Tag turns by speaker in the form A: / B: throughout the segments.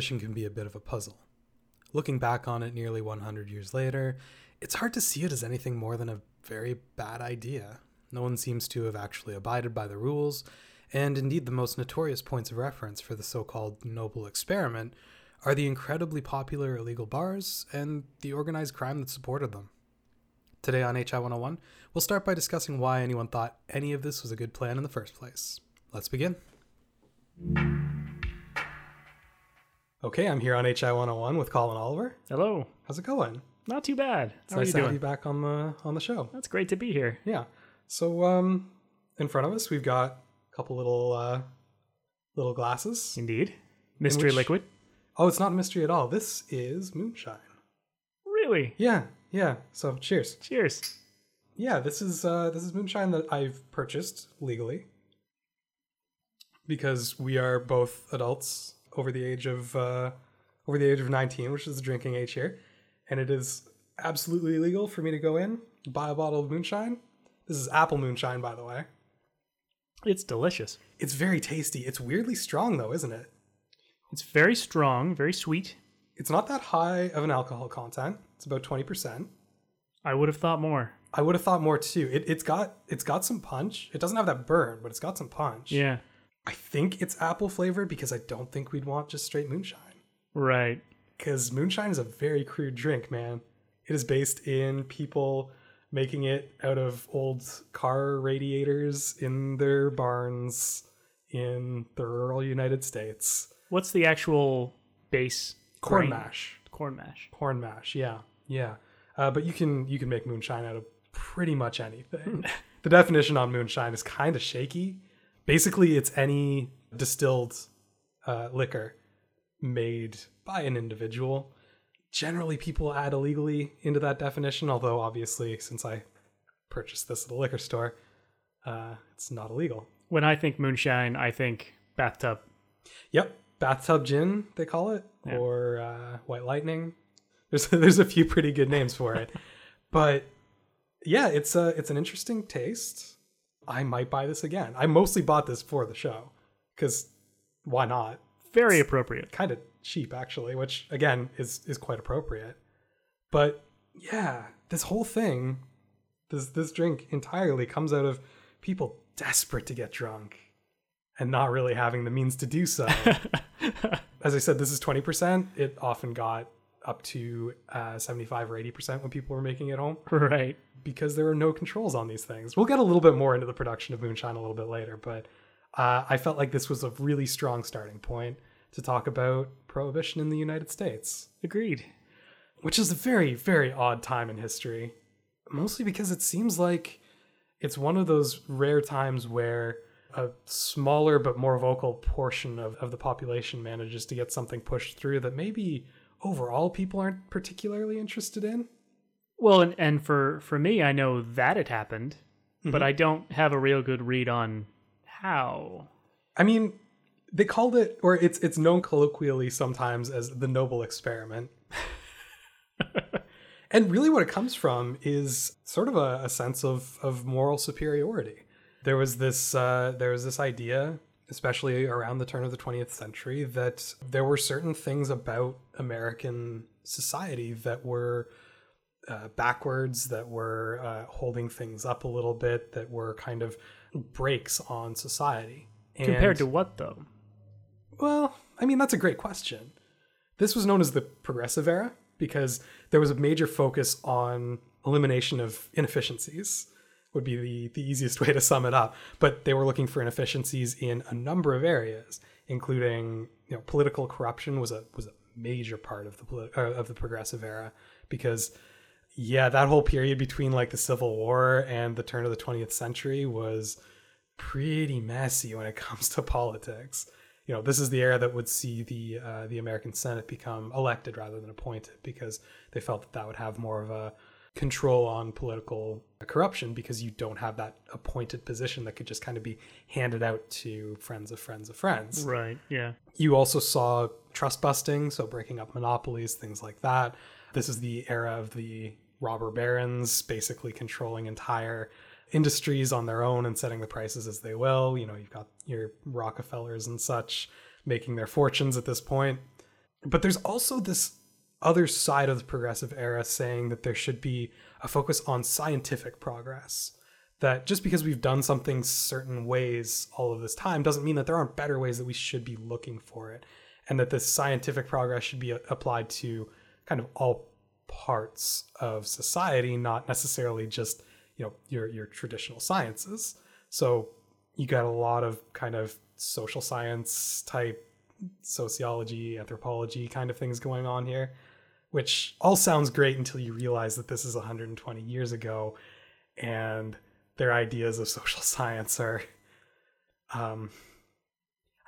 A: Prohibition can be a bit of a puzzle. Looking back on it nearly 100 years later, it's hard to see it as anything more than a very bad idea. No one seems to have actually abided by the rules, and indeed, the most notorious points of reference for the so called noble experiment are the incredibly popular illegal bars and the organized crime that supported them. Today on HI 101, we'll start by discussing why anyone thought any of this was a good plan in the first place. Let's begin. Okay, I'm here on HI 101 with Colin Oliver.
B: Hello.
A: How's it going?
B: Not too bad.
A: It's
B: How are
A: nice
B: you
A: to have you back on the on the show.
B: That's great to be here.
A: Yeah. So um in front of us we've got a couple little uh little glasses.
B: Indeed. Mystery
A: which-
B: liquid.
A: Oh, it's not mystery at all. This is moonshine.
B: Really?
A: Yeah, yeah. So cheers.
B: Cheers.
A: Yeah, this is uh this is moonshine that I've purchased legally. Because we are both adults over the age of uh over the age of 19, which is the drinking age here, and it is absolutely illegal for me to go in, buy a bottle of moonshine. This is apple moonshine by the way.
B: It's delicious.
A: It's very tasty. It's weirdly strong though, isn't it?
B: It's very strong, very sweet.
A: It's not that high of an alcohol content. It's about 20%.
B: I would have thought more.
A: I would have thought more too. It, it's got it's got some punch. It doesn't have that burn, but it's got some punch.
B: Yeah.
A: I think it's apple flavored because I don't think we'd want just straight moonshine.
B: Right.
A: Because moonshine is a very crude drink, man. It is based in people making it out of old car radiators in their barns in the rural United States.
B: What's the actual base?
A: Corn
B: grain?
A: mash.
B: Corn mash.
A: Corn mash, yeah, yeah. Uh, but you can you can make moonshine out of pretty much anything. the definition on moonshine is kind of shaky. Basically, it's any distilled uh, liquor made by an individual. Generally, people add illegally into that definition. Although, obviously, since I purchased this at the liquor store, uh, it's not illegal.
B: When I think moonshine, I think bathtub.
A: Yep, bathtub gin they call it,
B: Yeah.
A: or uh, white lightning. There's there's a few pretty good names for it, but yeah, it's a it's an interesting taste. I might buy this again. I mostly bought this for the show because why not?
B: Very appropriate.
A: Kind of cheap actually, which again is is quite appropriate. But yeah, this whole thing, this this drink entirely comes out of people desperate to get drunk and not really having the means to do so. As I said, this is 20%. It often got up to uh, 75 or 80% when people were making it home
B: right.
A: because there are no controls on these things. We'll get a little bit more into the production of moonshine a little bit later, but uh, I felt like this was a really strong starting point to talk about prohibition in the United States,
B: Agreed.
A: which is a very, very odd time in history, mostly because it seems like it's one of those rare times where a smaller but more vocal portion of, of the population manages to get something pushed through that maybe overall people aren't particularly interested in.
B: Well, and, and for for me, I know that it happened,
A: Mm-hmm.
B: but I don't have a real good read on how.
A: I mean, they called it, or it's it's known colloquially sometimes as the noble experiment. and really, what it comes from is sort of a, a sense of of moral superiority. There was this uh, there was this idea, especially around the turn of the 20th century, that there were certain things about American society that were uh, backwards, that were uh, holding things up a little bit, that were kind of brakes on society.
B: Compared to what though?
A: well, I mean, that's a great question. This was known as the progressive era because there was a major focus on elimination of inefficiencies would be the, the easiest way to sum it up. But they were looking for inefficiencies in a number of areas, including you know political corruption was a was a major part of the politi- uh, of the progressive era because yeah, that whole period between like the Civil War and the turn of the 20th century was pretty messy when it comes to politics. You know, this is the era that would see the uh, the American Senate become elected rather than appointed because they felt that that would have more of a control on political corruption because you don't have that appointed position that could just kind of be handed out to friends of friends of friends
B: Right. Yeah.
A: you also saw trust busting, so breaking up monopolies, things like that. This is the era of the robber barons basically controlling entire industries on their own and setting the prices as they will. You know, you've got your Rockefellers and such making their fortunes at this point. But there's also this other side of the progressive era saying that there should be a focus on scientific progress. That just because we've done something certain ways all of this time doesn't mean that there aren't better ways that we should be looking for it. And that this scientific progress should be applied to kind of all parts of society, not necessarily just, you know, your your traditional sciences. So you got a lot of kind of social science type sociology, anthropology kind of things going on here, which all sounds great until you realize that this is 120 years ago and their ideas of social science are, um,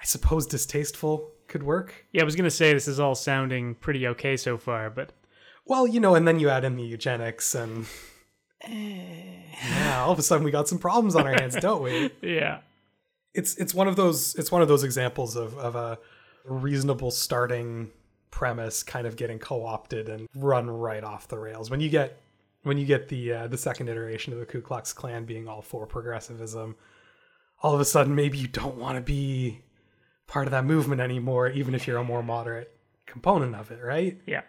A: I suppose, distasteful could work.
B: Yeah. I was gonna say this is all sounding pretty okay so far, but
A: Well, you know, and then you add in the eugenics and. Yeah, all of a sudden we got some problems on our hands, don't we?
B: yeah.
A: it's it's one of those it's one of those examples of of a reasonable starting premise kind of getting co-opted and run right off the rails when you get when you get the uh, the second iteration of the Ku Klux Klan being all for progressivism all of a sudden maybe you don't want to be part of that movement anymore even if you're a more moderate component of it right
B: Yeah.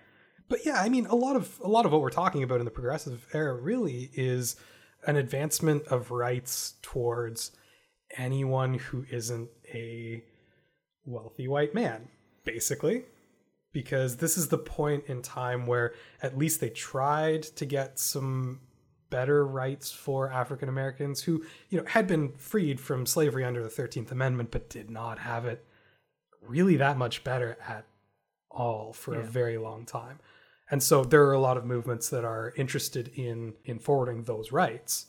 A: but yeah, I mean, a lot of a lot of what we're talking about in the progressive era really is an advancement of rights towards anyone who isn't a wealthy white man, basically. Because this is the point in time where at least they tried to get some better rights for African Americans who, you know, had been freed from slavery under the 13th Amendment but did not have it really that much better at all for a very long time. And so there are a lot of movements that are interested in in forwarding those rights.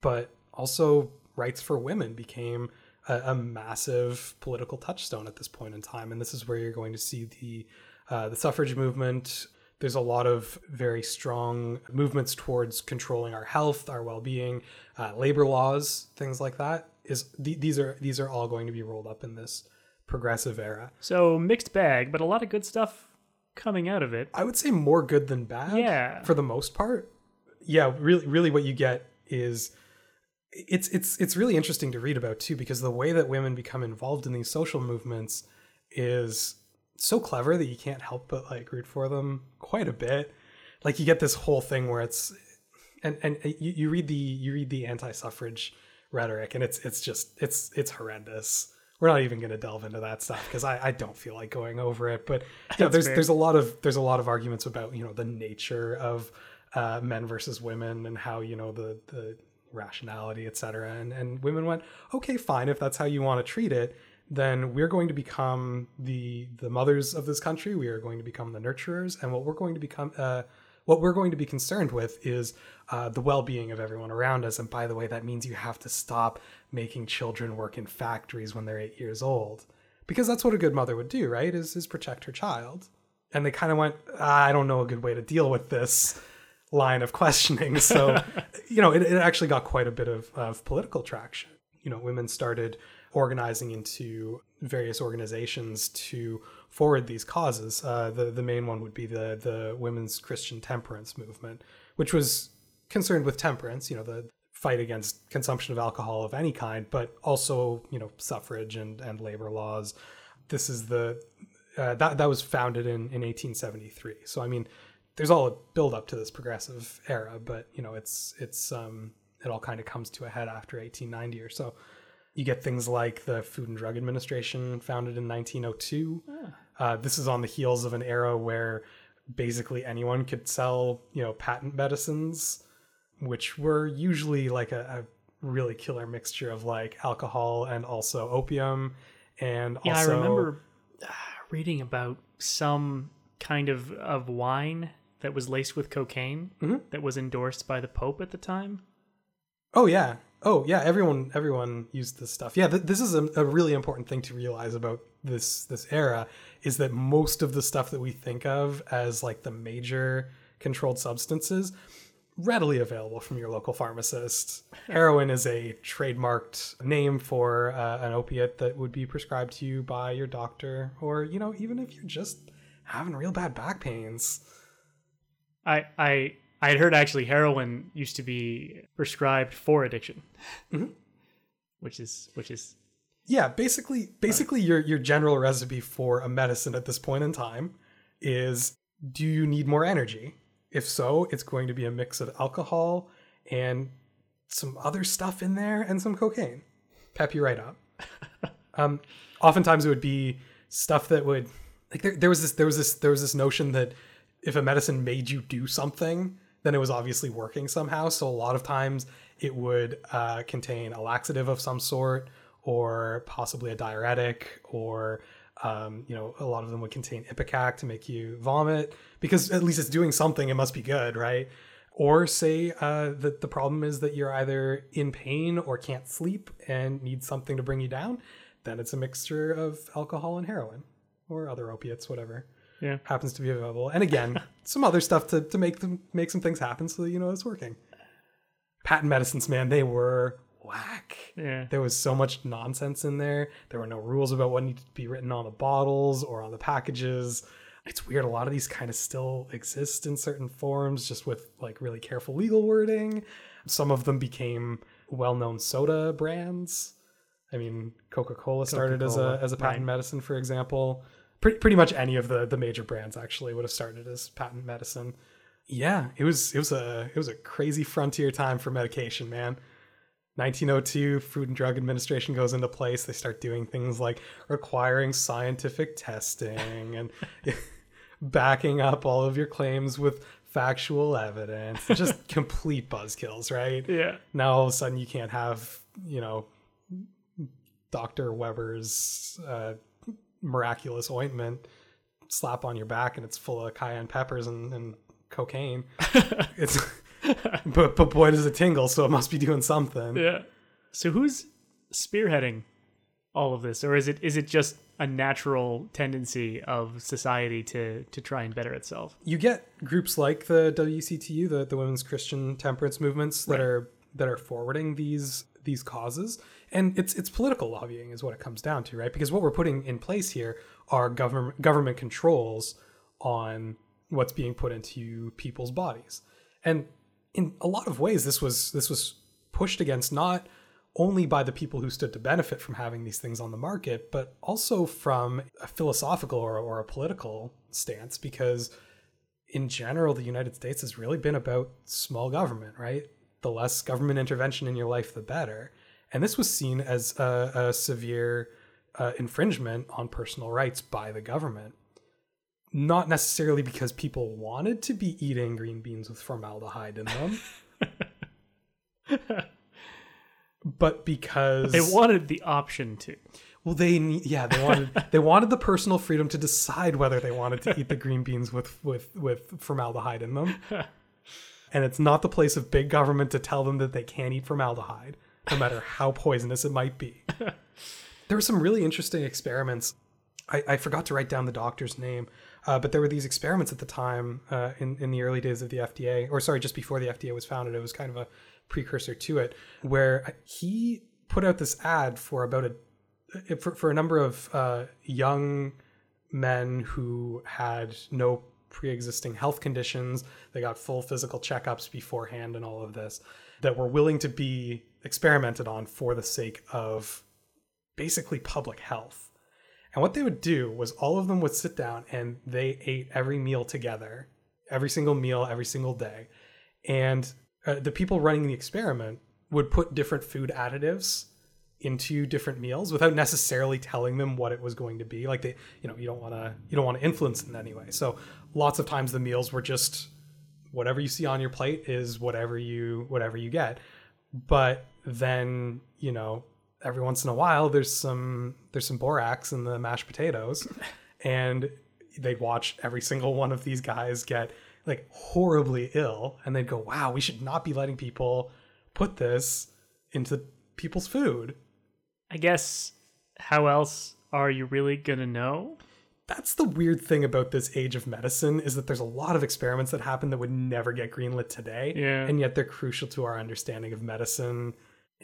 A: But also rights for women became a, a massive political touchstone at this point in time. And this is where you're going to see the uh, the suffrage movement. There's a lot of very strong movements towards controlling our health, our well-being, uh, labor laws, things like that. Is th- these are these are all going to be rolled up in this progressive era.
B: So mixed bag, but a lot of good stuff coming out of it.
A: I would say more good than bad.
B: Yeah.
A: For the most part. Yeah, really really what you get is it's it's it's really interesting to read about too because the way that women become involved in these social movements is so clever that you can't help but like root for them quite a bit. Like you get this whole thing where it's and and you, you read the you read the anti-suffrage rhetoric and it's it's just it's it's horrendous. We're not even going to delve into that stuff because I, I don't feel like going over it. But you know, there's
B: fair.
A: there's a lot of there's a lot of arguments about you know the nature of uh, men versus women and how you know the the rationality, et cetera. And and women went, okay, fine, if that's how you want to treat it, then we're going to become the the mothers of this country. We are going to become the nurturers, and what we're going to become. Uh, what we're going to be concerned with is uh, the well-being of everyone around us and by the way that means you have to stop making children work in factories when they're eight years old because that's what a good mother would do right is, is protect her child and they kind of went "Ah, i don't know a good way to deal with this line of questioning so you know it, it actually got quite a bit of, of political traction you know women started organizing into various organizations to forward these causes. Uh, the the main one would be the the women's Christian temperance movement, which was concerned with temperance. You know, the fight against consumption of alcohol of any kind, but also you know suffrage and and labor laws. This is the uh, that that was founded in in 1873. So I mean, there's all a build up to this progressive era, but you know, it's it's um it all kind of comes to a head after 1890 or so. You get things like the Food and Drug Administration, founded in 1902. Uh, this is on the heels of an era where basically anyone could sell, you know, patent medicines, which were usually like a, a really killer mixture of like alcohol and also opium. And
B: Yeah,
A: also,
B: I remember uh, reading about some kind of, of wine that was laced with cocaine
A: Mm-hmm.
B: that was endorsed by the Pope at the time.
A: Oh yeah. Oh yeah. Everyone everyone used this stuff. Yeah. Th- this is a, a really important thing to realize about this this era is that most of the stuff that we think of as like the major controlled substances readily available from your local pharmacist. Heroin is a trademarked name for uh, an opiate that would be prescribed to you by your doctor, or you know, even if you're just having real bad back pains.
B: I I I had heard actually heroin used to be prescribed for addiction,
A: Mm-hmm.
B: which is which is
A: Yeah, basically basically your your general recipe for a medicine at this point in time is do you need more energy? If so, it's going to be a mix of alcohol and some other stuff in there and some cocaine. Pep you right up. um oftentimes it would be stuff that would like there, there was this there was this there was this notion that if a medicine made you do something then it was obviously working somehow. So a lot of times it would uh, contain a laxative of some sort or possibly a diuretic or um, you know a lot of them would contain ipecac to make you vomit. Because at least it's doing something it must be good right? Or say uh, that the problem is that you're either in pain or can't sleep and need something to bring you down then it's a mixture of alcohol and heroin or other opiates whatever
B: yeah.
A: happens to be available. And again some other stuff to, to make them make some things happen. So that you know it's working. Patent medicines man they were whack.
B: Yeah.
A: there was so much nonsense in there. There were no rules about what needed to be written on the bottles or on the packages. It's weird. A lot of these kind of still exist in certain forms just with like really careful legal wording. Some of them became well-known soda brands. I mean coca-cola started as a as a patent
B: right.
A: medicine for example pretty, pretty much any of the the major brands actually would have started as patent medicine. Yeah it was it was a it was a crazy frontier time for medication man. 1902 food and drug administration goes into place. They start doing things like requiring scientific testing and backing up all of your claims with factual evidence. Just complete buzzkills right?
B: Yeah.
A: now all of a sudden you can't have you know dr weber's uh, miraculous ointment slap on your back and it's full of cayenne peppers and, and cocaine it's but but boy does it tingle so it must be doing something
B: Yeah. So who's spearheading all of this, or is it is it just a natural tendency of society to to try and better itself?
A: you get groups like the WCTU, the, the women's Christian temperance movements that
B: Right.
A: are that are forwarding these these causes. And it's it's political lobbying is what it comes down to, right? Because what we're putting in place here are government government controls on what's being put into people's bodies. And in a lot of ways this was this was pushed against not only by the people who stood to benefit from having these things on the market, but also from a philosophical or, or a political stance, because in general, the United States has really been about small government, right? The less government intervention in your life, the better. And this was seen as a, a severe uh, infringement on personal rights by the government. Not necessarily because people wanted to be eating green beans with formaldehyde in them, but because
B: They wanted the option to.
A: well, they ne- yeah they wanted they wanted the personal freedom to decide whether they wanted to eat the green beans with with with formaldehyde in them. and it's not the place of big government to tell them that they can't eat formaldehyde, no matter how poisonous it might be. there were some really interesting experiments. I, I forgot to write down the doctor's name, uh, but there were these experiments at the time uh, in in the early days of the FDA, or sorry, just before the FDA was founded. It was kind of a precursor to it, where he put out this ad for about a for, for a number of uh, young men who had no pre-existing health conditions they got full physical checkups beforehand and all of this that were willing to be experimented on for the sake of basically public health. And what they would do was all of them would sit down and they ate every meal together every single meal, every single day. And uh, the people running the experiment would put different food additives into different meals without necessarily telling them what it was going to be. Like they you know you don't want to you don't want to influence in any way. So lots of times the meals were just whatever you see on your plate is whatever you whatever you get. But then you know every once in a while there's some there's some borax in the mashed potatoes. And they'd watch every single one of these guys get like horribly ill. And they'd go wow we should not be letting people put this into people's food.
B: I guess how else are you really gonna know?
A: that's the weird thing about this age of medicine is that there's a lot of experiments that happen that would never get greenlit today.
B: Yeah.
A: and yet they're crucial to our understanding of medicine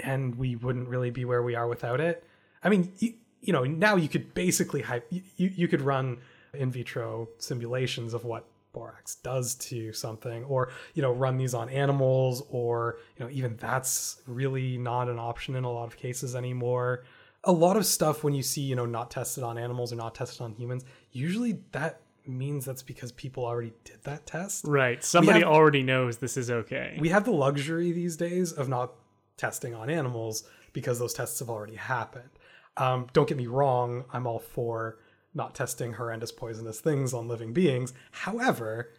A: and we wouldn't really be where we are without it i mean you, you know now you could basically hy- you, you you could run in vitro simulations of what borax does to something or you know run these on animals or you know even that's really not an option in a lot of cases anymore a lot of stuff when you see you know not tested on animals or not tested on humans usually that means that's because people already did that test
B: Right. Somebody
A: have-
B: already knows this is okay.
A: we have the luxury these days of not testing on animals because those tests have already happened. Um, don't get me wrong, I'm all for not testing horrendous poisonous things on living beings. However,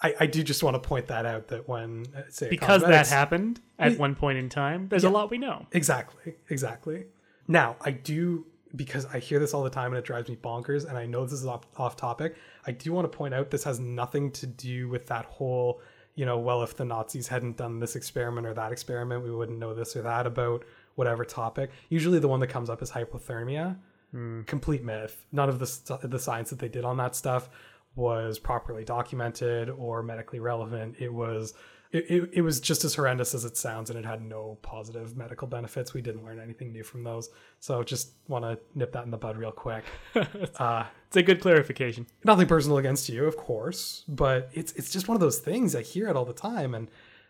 A: I, I do just want to point that out that when uh, say
B: because that happened at one point in time, there's a lot we know.
A: Exactly, exactly. Now, I do because I hear this all the time and it drives me bonkers, and I know this is off, off topic. I do want to point out this has nothing to do with that whole, you know, well, if the Nazis hadn't done this experiment or that experiment, we wouldn't know this or that about whatever topic. Usually, the one that comes up is hypothermia. Hmm. Complete myth. None of the st- the science that they did on that stuff was properly documented or medically relevant. It was it, it, it was just as horrendous as it sounds and it had no positive medical benefits. We didn't learn anything new from those. So just want to nip that in the bud real quick. uh,
B: It's a good clarification.
A: nothing personal against you, of course, but it's it's just one of those things. I hear it all the time and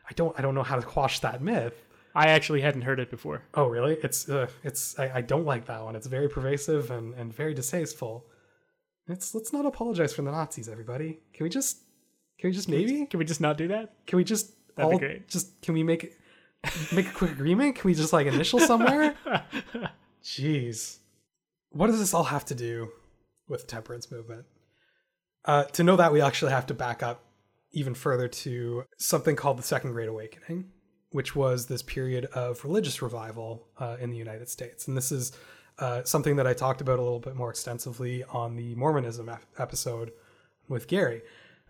A: I don't I don't know how to quash that myth.
B: I actually hadn't heard it before.
A: Oh, really? It's uh, it's I, I don't like that one. It's very pervasive and, and very distasteful. Let's let's not apologize for the Nazis, everybody. Can we just can we just maybe
B: Can we just not do that?
A: can we just
B: That'd be
A: all
B: great.
A: just can we make make a quick agreement? Can we just like initial somewhere? Jeez. What does this all have to do with temperance movement? Uh, to know that we actually have to back up even further to something called the Second Great Awakening, which was this period of religious revival uh, in the United States. And this is uh, something that I talked about a little bit more extensively on the Mormonism ep- episode with Gary,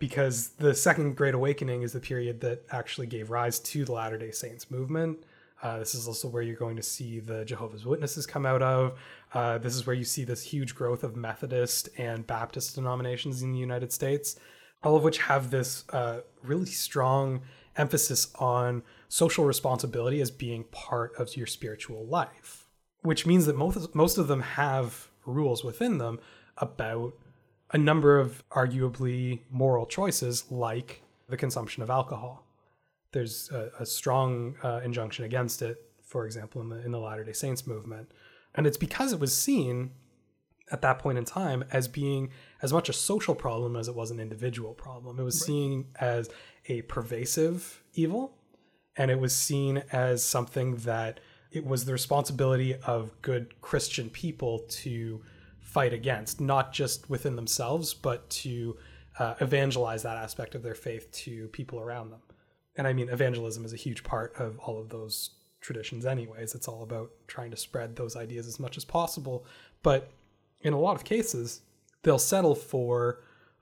A: because the Second Great Awakening is the period that actually gave rise to the Latter day Saints movement. Uh, this is also where you're going to see the Jehovah's Witnesses come out of. Uh, this is where you see this huge growth of Methodist and Baptist denominations in the United States, all of which have this uh, really strong emphasis on social responsibility as being part of your spiritual life, which means that most, most of them have rules within them about a number of arguably moral choices, like the consumption of alcohol. There's a, a strong uh, injunction against it, for example, in the in the Latter Day Saints movement, and it's because it was seen at that point in time as being as much a social problem as it was an individual problem. It was seen as a pervasive evil, and it was seen as something that it was the responsibility of good Christian people to fight against, not just within themselves, but to uh, evangelize that aspect of their faith to people around them. And I mean evangelism is a huge part of all of those traditions anyways. It's all about trying to spread those ideas as much as possible. But in a lot of cases they'll settle for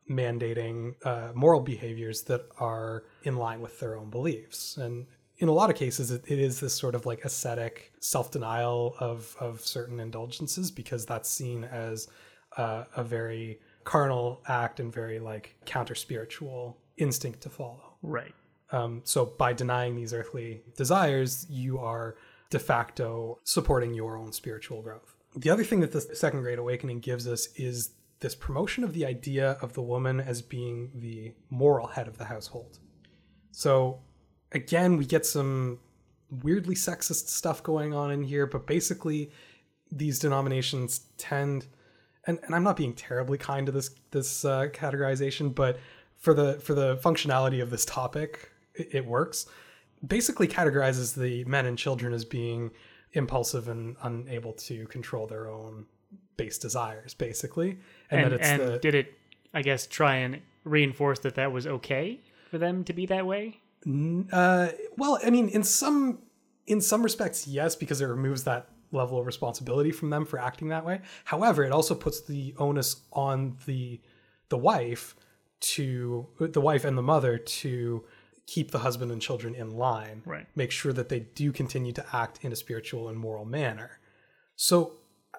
A: mandating uh, moral behaviors that are in line with their own beliefs. And in a lot of cases it, it is this sort of like ascetic self-denial of of certain indulgences because that's seen as uh, a very carnal act and very like counter spiritual instinct to follow
B: Right.
A: um, so by denying these earthly desires, you are de facto supporting your own spiritual growth. The other thing that the Second Great Awakening gives us is this promotion of the idea of the woman as being the moral head of the household. So again, we get some weirdly sexist stuff going on in here, but basically these denominations tend and, and I'm not being terribly kind to this this uh, categorization, but for the for the functionality of this topic, it, it works. Basically, categorizes the men and children as being impulsive and unable to control their own base desires, basically, and,
B: And,
A: that it's
B: and
A: the
B: did it, I guess, try and reinforce that that was okay for them to be that way?
A: Uh, well, I mean, in some in some respects, yes, because it removes that level of responsibility from them for acting that way. However, it also puts the onus on the the wife to the wife and the mother to keep the husband and children in line.
B: Right.
A: Make sure that they do continue to act in a spiritual and moral manner. So,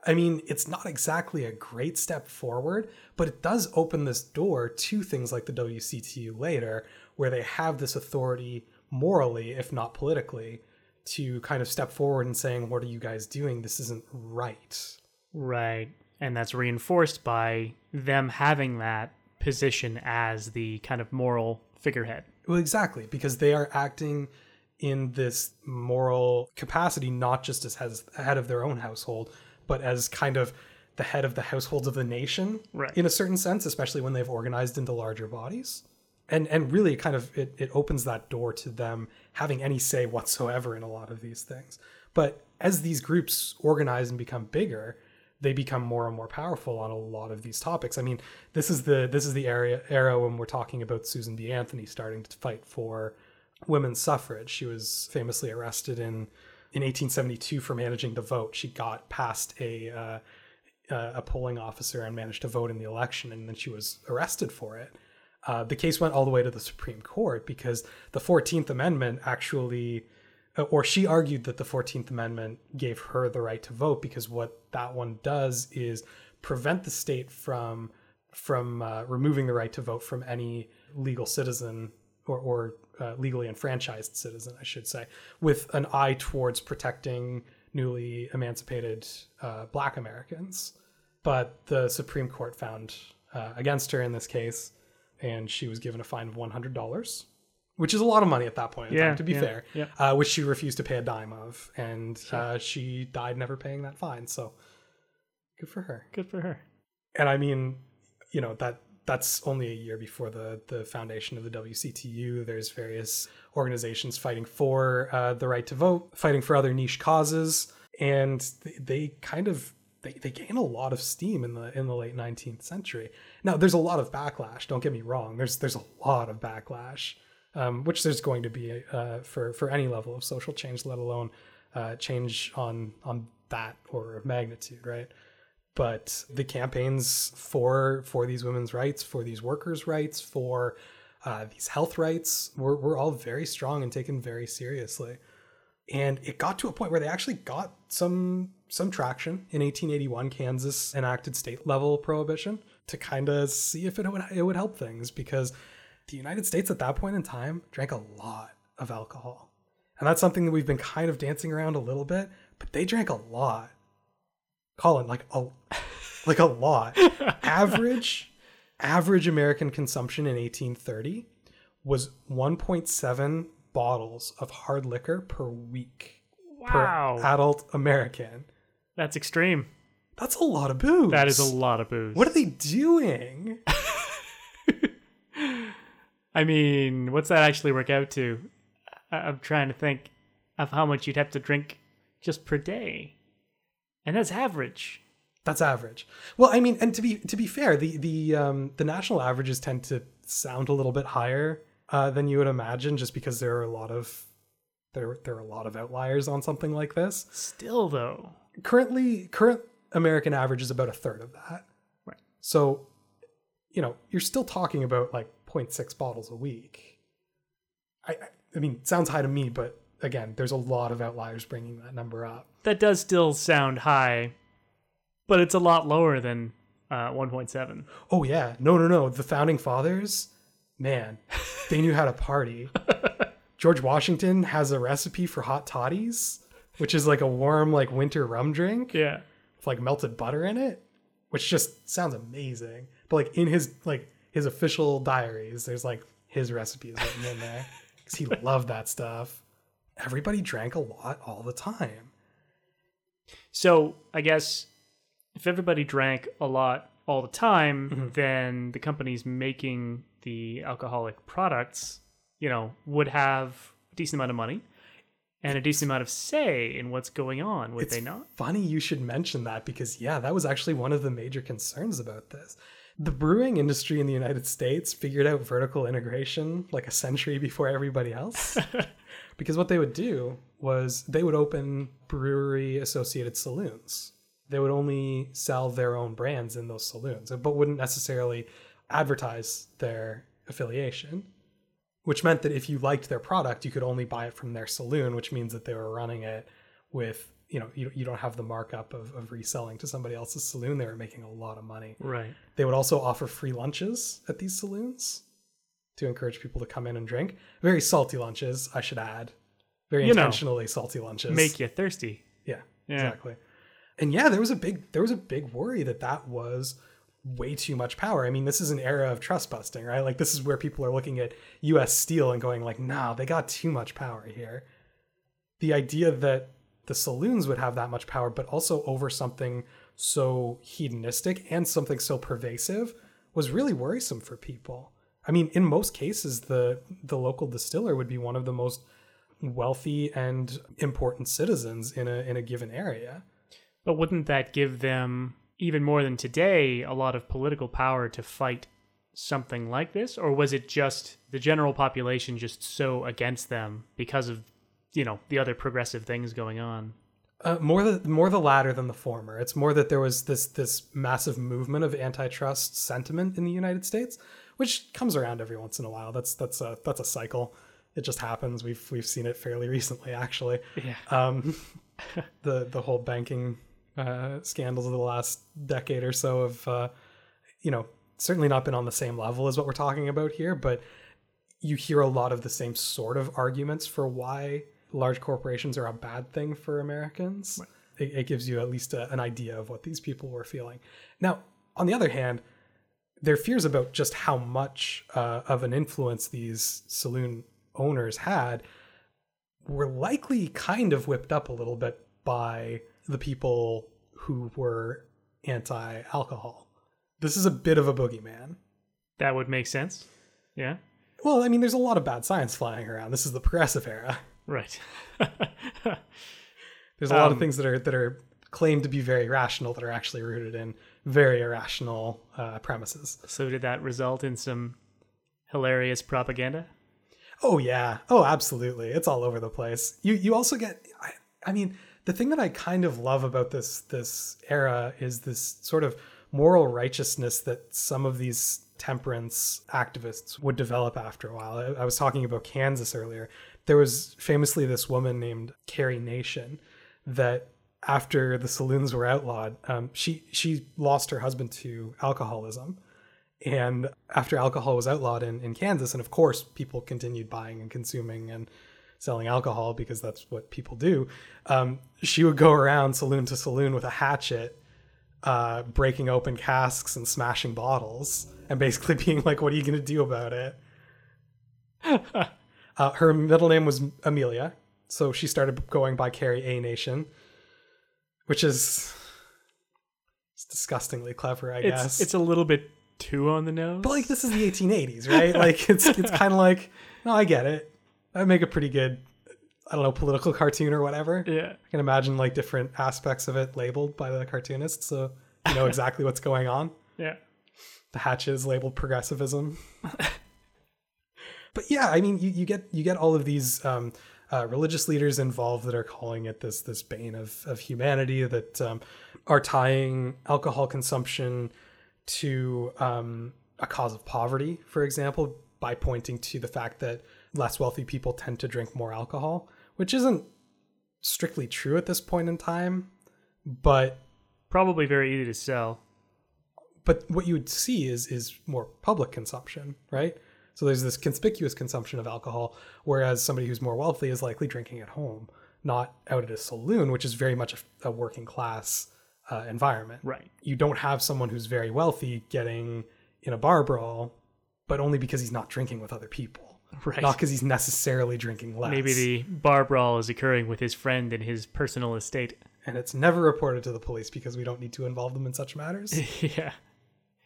A: I mean, it's not exactly a great step forward, but it does open this door to things like the WCTU later, where they have this authority morally, if not politically, to kind of step forward and saying, What are you guys doing? This isn't right.
B: Right. And that's reinforced by them having that position as the kind of moral figurehead.
A: Well, exactly, because they are acting in this moral capacity, not just as head of their own household, but as kind of the head of the households of the nation,
B: Right.
A: in a certain sense, especially when they've organized into larger bodies. And and really, kind of, it, it opens that door to them having any say whatsoever in a lot of these things. But as these groups organize and become bigger, they become more and more powerful on a lot of these topics. I mean, this is the this is the area era when we're talking about Susan B. Anthony starting to fight for women's suffrage. She was famously arrested in in 1872 for managing the vote. She got past a uh, uh, a polling officer and managed to vote in the election, and then she was arrested for it. Uh, the case went all the way to the Supreme Court because the 14th Amendment actually, uh, or she argued that the 14th Amendment gave her the right to vote because what that one does is prevent the state from from uh, removing the right to vote from any legal citizen or, or uh, legally enfranchised citizen, I should say, with an eye towards protecting newly emancipated uh, Black Americans. But the Supreme Court found uh, against her in this case, and she was given a fine of one hundred dollars, which is a lot of money at that point
B: Yeah,
A: time. To be
B: yeah,
A: fair,
B: yeah.
A: uh, which she refused to pay a dime of, and uh, she died never paying that fine. So good for her
B: Good for her.
A: and I mean, you know that that's only a year before the the foundation of the WCTU. There's various organizations fighting for uh, the right to vote, fighting for other niche causes, and they, they kind of they, they gain a lot of steam in the in the late 19th century. Now, there's a lot of backlash. Don't get me wrong. There's there's a lot of backlash, um, which there's going to be uh, for for any level of social change, let alone uh, change on on that order of magnitude, right? but the campaigns for for these women's rights for these workers rights for uh, these health rights were, were all very strong and taken very seriously and it got to a point where they actually got some some traction in 1881 kansas enacted state level prohibition to kind of see if it would it would help things because the united states at that point in time drank a lot of alcohol and that's something that we've been kind of dancing around a little bit but they drank a lot Colin, like a like a lot. average average American consumption in 1830 was 1.7 bottles of hard liquor per week
B: Wow.
A: per adult American.
B: That's extreme.
A: That's a lot of booze.
B: That is a lot of booze.
A: What are they doing?
B: I mean, what's that actually work out to? I- I'm trying to think of how much you'd have to drink just per day. And that's average.
A: That's average. Well, I mean, and to be to be fair, the the um, the national averages tend to sound a little bit higher uh, than you would imagine, just because there are a lot of there there are a lot of outliers on something like this.
B: Still, though.
A: Currently current American average is about a third of that.
B: Right.
A: So, you know, you're still talking about like 0.6 bottles a week. I, I mean, sounds high to me, but again, there's a lot of outliers bringing that number up.
B: That does still sound high, but it's a lot lower than uh, 1.7.
A: Oh yeah, no, no, no. The founding fathers, man, they knew how to party. George Washington has a recipe for hot toddies, which is like a warm, like winter rum drink.
B: Yeah.
A: with like melted butter in it, which just sounds amazing. But like in his like his official diaries, there's like his recipes written in there because he loved that stuff. Everybody drank a lot all the time.
B: So I guess if everybody drank a lot all the time,
A: Mm-hmm.
B: then the companies making the alcoholic products, you know, would have a decent amount of money and a decent amount of say in what's going on, would
A: It's
B: they not?
A: funny you should mention that because, yeah, that was actually one of the major concerns about this. The brewing industry in the United States figured out vertical integration like a century before everybody else. because what they would do was they would open brewery associated saloons. They would only sell their own brands in those saloons, but wouldn't necessarily advertise their affiliation which meant that if you liked their product, you could only buy it from their saloon, which means that they were running it with, you know, you, you don't have the markup of, of reselling to somebody else's saloon. They were making a lot of money.
B: Right.
A: They would also offer free lunches at these saloons to encourage people to come in and drink. Very salty lunches, I should add. Very
B: You know,
A: intentionally salty lunches.
B: Make you thirsty.
A: Yeah,
B: Yeah.
A: exactly. And yeah, there was a big there was a big worry that that was way too much power. I mean, this is an era of trust busting, right? Like this is where people are looking at US Steel and going like, "Nah, they got too much power here." The idea that the saloons would have that much power but also over something so hedonistic and something so pervasive was really worrisome for people. I mean, in most cases the the local distiller would be one of the most wealthy and important citizens in a in a given area.
B: But wouldn't that give them, even more than today, a lot of political power to fight something like this? Or was it just the general population just so against them because of, you know, the other progressive things going on?
A: Uh, more the more the latter than the former. It's more that there was this this massive movement of antitrust sentiment in the United States, which comes around every once in a while. That's that's a that's a cycle. It just happens. We've we've seen it fairly recently, actually.
B: Yeah.
A: Um, the the whole banking uh, scandals of the last decade or so have, uh, you know, certainly not been on the same level as what we're talking about here, but you hear a lot of the same sort of arguments for why large corporations are a bad thing for Americans. It, it gives you at least a, an idea of what these people were feeling. Now, on the other hand, their fears about just how much uh, of an influence these saloon owners had were likely kind of whipped up a little bit by the people who were anti alcohol. This is a bit of a boogeyman.
B: That would make sense. Yeah.
A: Well, I mean, there's a lot of bad science flying around. This is the progressive era.
B: Right.
A: There's a lot of
B: Um,
A: things that are that are claimed to be very rational that are actually rooted in very irrational uh, premises.
B: so did that result in some hilarious propaganda?
A: Oh yeah. Oh, absolutely. It's all over the place. You you also get I, I mean, the thing that I kind of love about this this era is this sort of moral righteousness that some of these temperance activists would develop after a while. I, I was talking about Kansas earlier. There was famously this woman named Carrie Nation that after the saloons were outlawed, um, she she lost her husband to alcoholism. And after alcohol was outlawed in, in Kansas, and of course people continued buying and consuming and selling alcohol because that's what people do, um, she would go around saloon to saloon with a hatchet, uh, breaking open casks and smashing bottles, and basically being like, "What are you going to do about it?" uh, her middle name was Amelia, so she started going by Carrie A Nation, which is it's disgustingly clever, I
B: It's
A: guess.
B: it's a little bit too on the nose.
A: But like this is the 1880s, right? like it's it's kind of like no, I get it. I make a pretty good I don't know political cartoon or whatever.
B: yeah.
A: I can imagine like different aspects of it labeled by the cartoonist, so you know exactly what's going on.
B: Yeah.
A: The hatches labeled progressivism. but yeah, I mean, you, you get you get all of these um, uh, religious leaders involved that are calling it this this bane of of humanity that um, are tying alcohol consumption to um, a cause of poverty, for example, by pointing to the fact that less wealthy people tend to drink more alcohol, which isn't strictly true at this point in time, but
B: Probably very easy to sell.
A: but what you would see is is more public consumption, right? So there's this conspicuous consumption of alcohol, whereas somebody who's more wealthy is likely drinking at home, not out at a saloon, which is very much a, a working class uh, environment.
B: Right.
A: You don't have someone who's very wealthy getting in a bar brawl, but only because he's not drinking with other people,
B: Right.
A: not because he's necessarily drinking less.
B: Maybe the bar brawl is occurring with his friend in his personal estate.
A: and it's never reported to the police because we don't need to involve them in such matters.
B: yeah.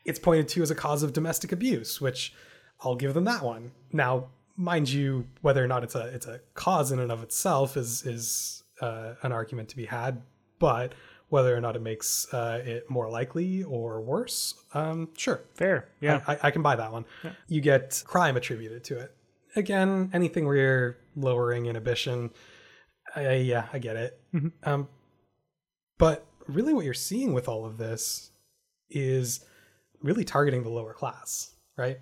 A: it's pointed to as a cause of domestic abuse, which I'll give them that one. Now, mind you, whether or not it's a it's a cause in and of itself is is uh, an argument to be had, but whether or not it makes uh, it more likely or worse, um, sure,
B: Fair. Yeah.
A: I, I can buy that one. You get crime attributed to it. Again, anything where you're lowering inhibition, I, yeah, I get it. Um, but really, what you're seeing with all of this is really targeting the lower class, right?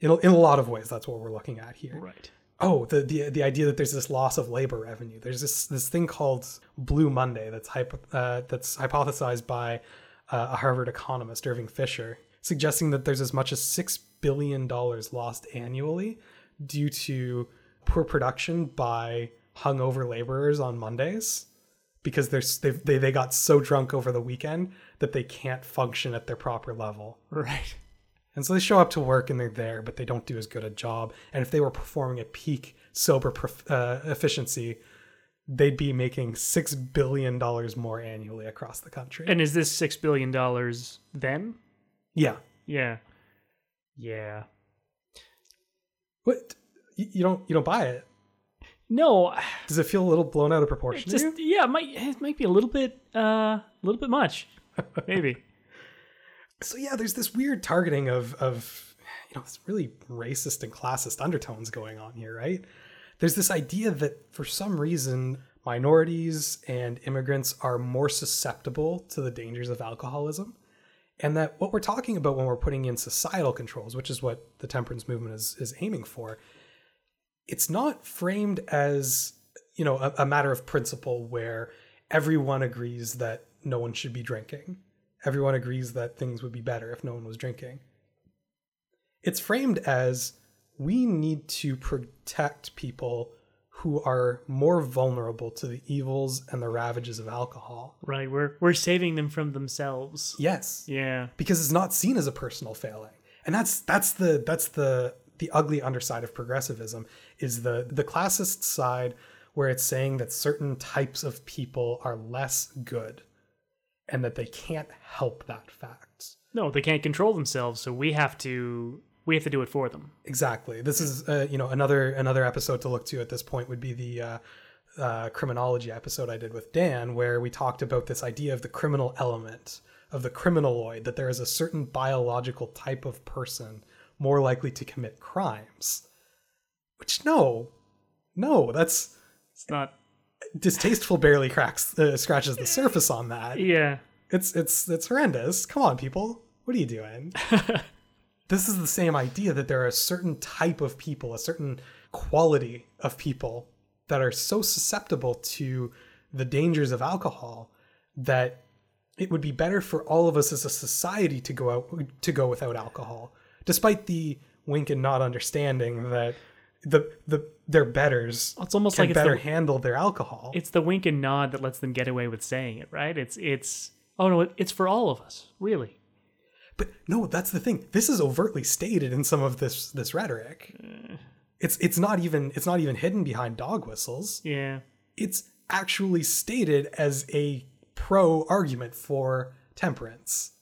A: In a, in a lot of ways, that's what we're looking at here.
B: right.
A: Oh, the, the the idea that there's this loss of labor revenue. There's this this thing called Blue Monday that's hypo, uh, that's hypothesized by uh, a Harvard economist, Irving Fisher, suggesting that there's as much as six billion dollars lost annually due to poor production by hungover laborers on Mondays because they're they they got so drunk over the weekend that they can't function at their proper level.
B: Right.
A: And so they show up to work and they're there, but they don't do as good a job. And if they were performing at peak sober prof- uh, efficiency, they'd be making six billion dollars more annually across the country.
B: And is this six billion dollars then?
A: yeah,
B: Yeah. Yeah.
A: What you don't you don't buy it?
B: No,
A: Does it feel a little blown out of proportion? to
B: just yeah, it might it might be a little bit uh a little bit much. Maybe.
A: So yeah, there's this weird targeting of of you know this really racist and classist undertones going on here, right? There's this idea that for some reason minorities and immigrants are more susceptible to the dangers of alcoholism. And that what we're talking about when we're putting in societal controls, which is what the temperance movement is, is aiming for, it's not framed as you know a, a matter of principle where everyone agrees that no one should be drinking. Everyone agrees that things would be better if no one was drinking. It's framed as we need to protect people who are more vulnerable to the evils and the ravages of alcohol
B: Right. We're we're saving them from themselves.
A: yes
B: Yeah.
A: because it's not seen as a personal failing and that's that's the that's the the ugly underside of progressivism is the the classist side where it's saying that certain types of people are less good and that they can't help that fact
B: No, they can't control themselves, so we have to we have to do it for them.
A: exactly this is uh, you know another another episode to look to at this point would be the uh, uh, criminology episode I did with Dan, where we talked about this idea of the criminal element of the criminaloid, that there is a certain biological type of person more likely to commit crimes. Which no, no, that's
B: It's not
A: distasteful. Barely cracks uh, scratches the surface on that.
B: Yeah.
A: It's it's it's horrendous. Come on, people, what are you doing? this is the same idea that there are a certain type of people, a certain quality of people that are so susceptible to the dangers of alcohol that it would be better for all of us as a society to go out to go without alcohol, despite the wink and nod understanding that the the their betters
B: It's almost
A: can
B: like it's
A: better
B: the,
A: handle their alcohol.
B: it's the wink and nod that lets them get away with saying it, right? It's it's oh no, it's for all of us, really.
A: But no, that's the thing. This is overtly stated in some of this this rhetoric. Eh. It's it's not even it's not even hidden behind dog whistles.
B: Yeah.
A: It's actually stated as a pro argument for temperance.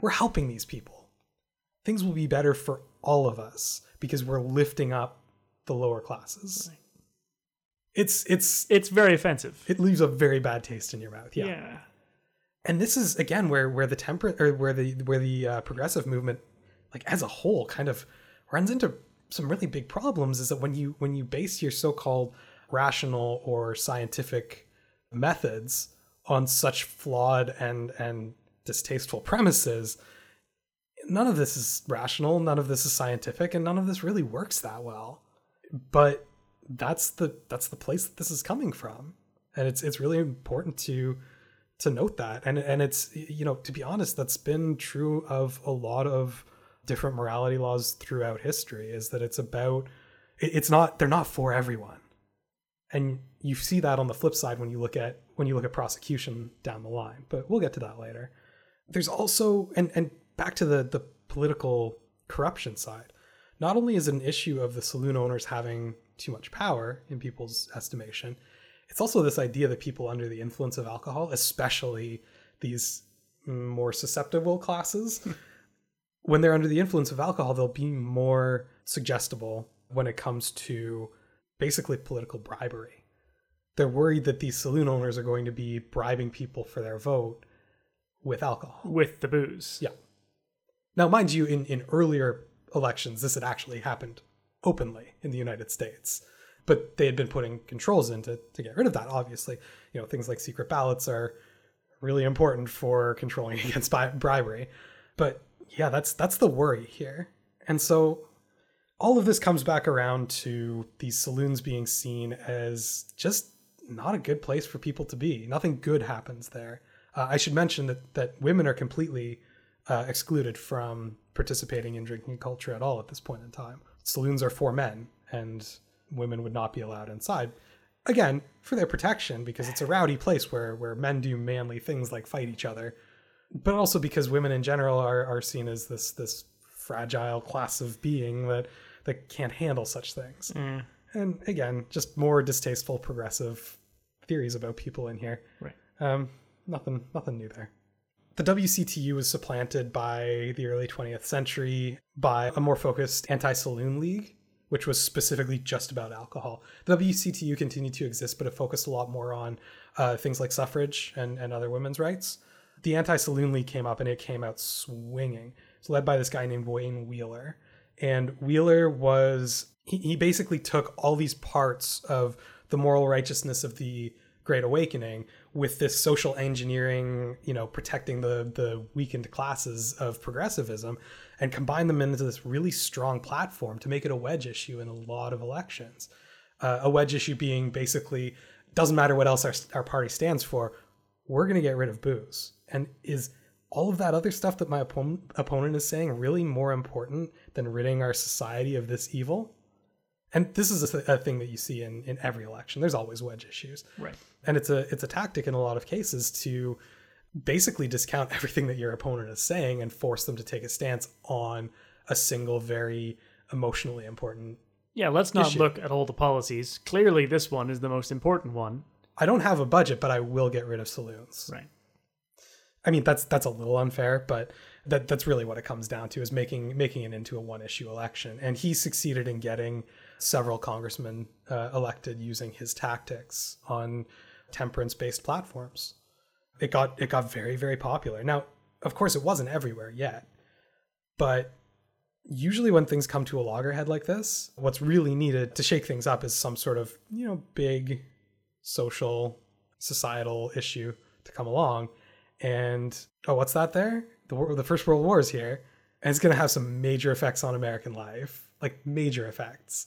A: We're helping these people. Things will be better for all of us because we're lifting up the lower classes. It's it's
B: It's very offensive.
A: it leaves a very bad taste in your mouth. Yeah.
B: yeah.
A: And this is again where where the temperate or where the where the uh, progressive movement like as a whole kind of runs into some really big problems is that when you when you base your so-called rational or scientific methods on such flawed and and distasteful premises none of this is rational none of this is scientific and none of this really works that well. But that's the that's the place that this is coming from. And it's it's really important to to note that. And and it's you know to be honest that's been true of a lot of different morality laws throughout history is that it's about it's not they're not for everyone. And you see that on the flip side when you look at when you look at prosecution down the line but we'll get to that later. There's also and and back to the the political corruption side not only is it an issue of the saloon owners having too much power in people's estimation it's also this idea that people under the influence of alcohol especially these more susceptible classes when they're under the influence of alcohol, they'll be more suggestible when it comes to basically political bribery. They're worried that these saloon owners are going to be bribing people for their vote with alcohol.
B: With the booze.
A: Yeah. Now, mind you, in, in earlier elections, this had actually happened openly in the United States. But they had been putting controls in to, to get rid of that, obviously. You know, things like secret ballots are really important for controlling against bribery. But yeah, that's that's the worry here. And so all of this comes back around to these saloons being seen as just not a good place for people to be. Nothing good happens there. Uh, I should mention that that women are completely uh, excluded from participating in drinking culture at all at this point in time. Saloons are for men, and women would not be allowed inside. Again, for their protection, because it's a rowdy place where where men do manly things like fight each other, but also because women in general are are seen as this this fragile class of being that that can't handle such things.
B: Mm.
A: And again, just more distasteful progressive theories about people in here.
B: Right.
A: Um, nothing nothing new there. The WCTU was supplanted by the early 20th century by a more focused anti-saloon league which was specifically just about alcohol. The WCTU continued to exist, but it focused a lot more on uh, things like suffrage and, and other women's rights. The Anti Saloon League came up and it came out swinging. It's led by this guy named Wayne Wheeler. And Wheeler was, he, he basically took all these parts of the moral righteousness of the Great Awakening with this social engineering, you know, protecting the the weakened classes of progressivism, and combine them into this really strong platform to make it a wedge issue in a lot of elections. Uh, a wedge issue being basically doesn't matter what else our, our party stands for, we're going to get rid of booze. And is all of that other stuff that my opponent, opponent is saying really more important than ridding our society of this evil? And this is a, a thing that you see in, in every election. There's always wedge issues.
B: Right.
A: And it's a it's a tactic in a lot of cases to basically discount everything that your opponent is saying and force them to take a stance on a single very emotionally important
B: yeah let's not
A: issue.
B: look at all the policies. Clearly this one is the most important one.
A: I don't have a budget but i will get rid of saloons.
B: Right.
A: I mean that's that's a little unfair but that that's really what it comes down to is making making it into a one issue election. And he succeeded in getting several congressmen uh, elected using his tactics on temperance based platforms it got it got very very popular. Now, of course, it wasn't everywhere yet, but usually when things come to a loggerhead like this, what's really needed to shake things up is some sort of you know big social societal issue to come along. And oh, what's that there? The the First World War is here, and it's going to have some major effects on American life, like major effects.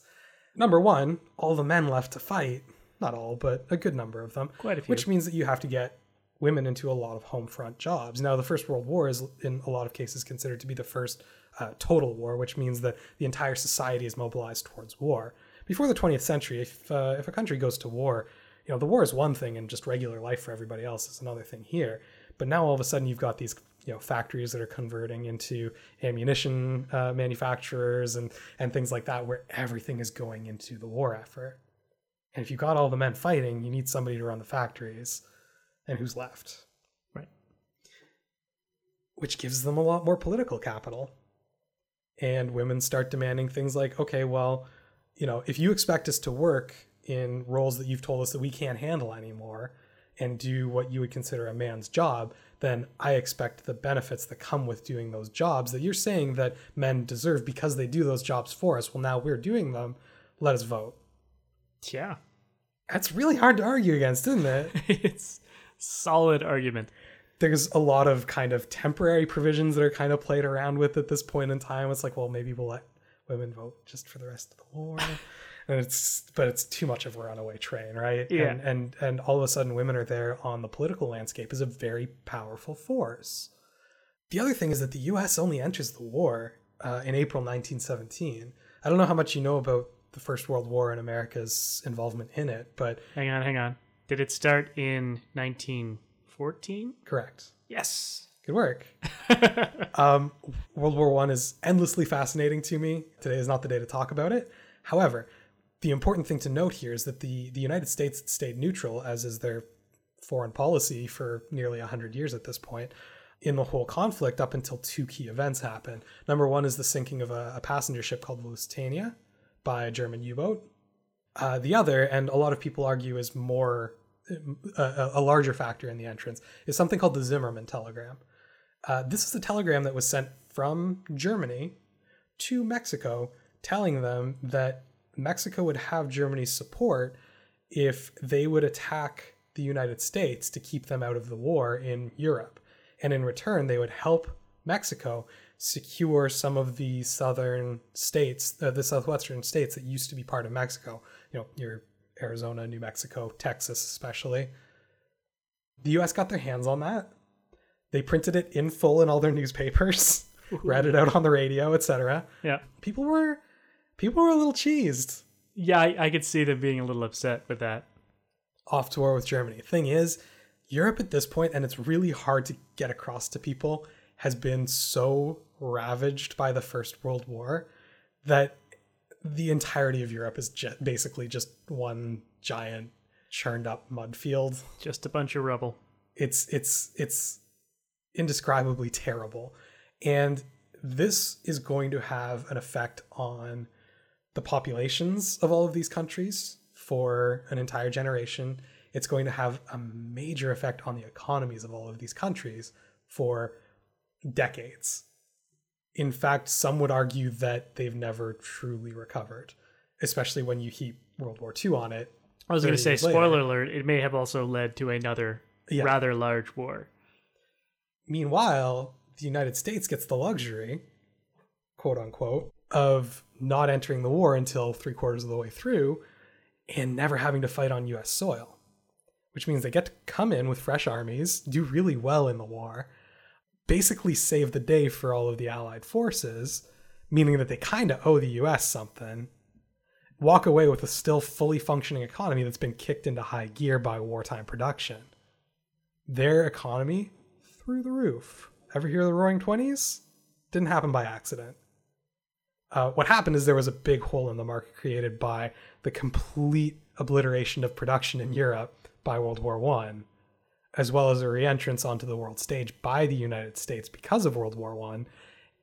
A: Number one, all the men left to fight. Not all, but a good number of them.
B: Quite a few.
A: Which means that you have to get women into a lot of home front jobs. Now, the First World War is, in a lot of cases, considered to be the first uh, total war, which means that the entire society is mobilized towards war. Before the 20th century, if uh, if a country goes to war, you know the war is one thing, and just regular life for everybody else is another thing here. But now all of a sudden you've got these you know factories that are converting into ammunition uh, manufacturers and and things like that, where everything is going into the war effort. And if you've got all the men fighting, you need somebody to run the factories and who's left.
B: Right.
A: Which gives them a lot more political capital. And women start demanding things like, okay, well, you know, if you expect us to work in roles that you've told us that we can't handle anymore and do what you would consider a man's job, then I expect the benefits that come with doing those jobs that you're saying that men deserve because they do those jobs for us. Well, now we're doing them. Let us vote.
B: Yeah.
A: That's really hard to argue against, isn't it?
B: it's solid argument.
A: There's a lot of kind of temporary provisions that are kind of played around with at this point in time. It's like, well, maybe we'll let women vote just for the rest of the war. and it's but it's too much of a runaway train, right?
B: Yeah.
A: And, and and all of a sudden women are there on the political landscape is a very powerful force. The other thing is that the US only enters the war uh, in April 1917. I don't know how much you know about the First World War and America's involvement in it, but
B: hang on, hang on. Did it start in 1914?
A: Correct.
B: Yes.
A: Good work. um, World War One is endlessly fascinating to me. Today is not the day to talk about it. However, the important thing to note here is that the, the United States stayed neutral, as is their foreign policy for nearly 100 years at this point. in the whole conflict up until two key events happen. Number one is the sinking of a, a passenger ship called the Lusitania by a German U boat. Uh, the other, and a lot of people argue is more a, a larger factor in the entrance, is something called the Zimmerman telegram. Uh, this is a telegram that was sent from Germany to Mexico, telling them that Mexico would have Germany's support if they would attack the United States to keep them out of the war in Europe. And in return, they would help Mexico secure some of the southern states, uh, the southwestern states that used to be part of Mexico. You know, your Arizona, New Mexico, Texas, especially. The US got their hands on that. They printed it in full in all their newspapers, read it out on the radio, etc.
B: Yeah.
A: People were people were a little cheesed.
B: Yeah, I, I could see them being a little upset with that.
A: Off to war with Germany. Thing is, Europe at this point, and it's really hard to get across to people, has been so ravaged by the First World War that the entirety of Europe is just basically just one giant churned up mud field.
B: Just a bunch of rubble.
A: It's it's it's indescribably terrible. And this is going to have an effect on the populations of all of these countries for an entire generation. It's going to have a major effect on the economies of all of these countries for decades. In fact, some would argue that they've never truly recovered, especially when you heap World War II on it.
B: I was going to say,
A: later.
B: spoiler alert, it may have also led to another
A: Yeah.
B: rather large war.
A: Meanwhile, the United States gets the luxury, quote unquote, of not entering the war until three quarters of the way through and never having to fight on US soil, which means they get to come in with fresh armies, do really well in the war, basically save the day for all of the Allied forces, meaning that they kind of owe the US something, walk away with a still fully functioning economy that's been kicked into high gear by wartime production. Their economy through the roof. Ever hear the Roaring Twenties? Didn't happen by accident. Uh, what happened is there was a big hole in the market created by the complete obliteration of production in Europe by World War One, as well as a reentrance onto the world stage by the United States because of World War One,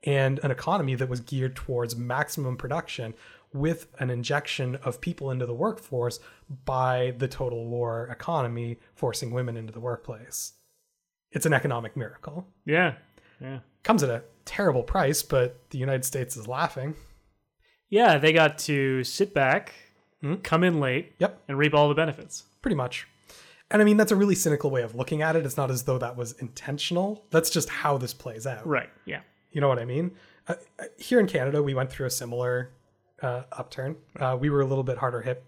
A: and an economy that was geared towards maximum production with an injection of people into the workforce by the total war economy forcing women into the workplace. It's an economic miracle.
B: Yeah. Yeah.
A: Comes at a terrible price, but the United States is laughing.
B: Yeah, they got to sit back,
A: Hmm?
B: come in late,
A: Yep,
B: and reap all the benefits.
A: pretty much. And I mean, that's a really cynical way of looking at it. It's not as though that was intentional. That's just how this plays out.
B: Right. Yeah.
A: You know what I mean? Uh, uh, here in Canada, we went through a similar uh, upturn. Uh, we were a little bit harder hit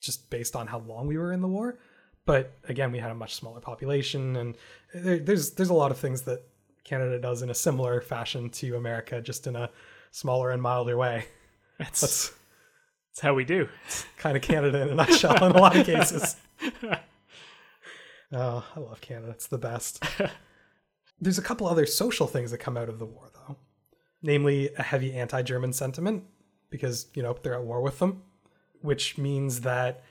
A: just based on how long we were in the war. But again, we had a much smaller population, and there, there's there's a lot of things that Canada does in a similar fashion to America, just in a smaller and milder way.
B: That's,
A: That's
B: that's how we do.
A: kind of Canada in a nutshell in a lot of cases. Oh, I love Canada. It's the best. There's a couple other social things that come out of the war, though. Namely, a heavy anti German sentiment, because, you know, they're at war with them, which means that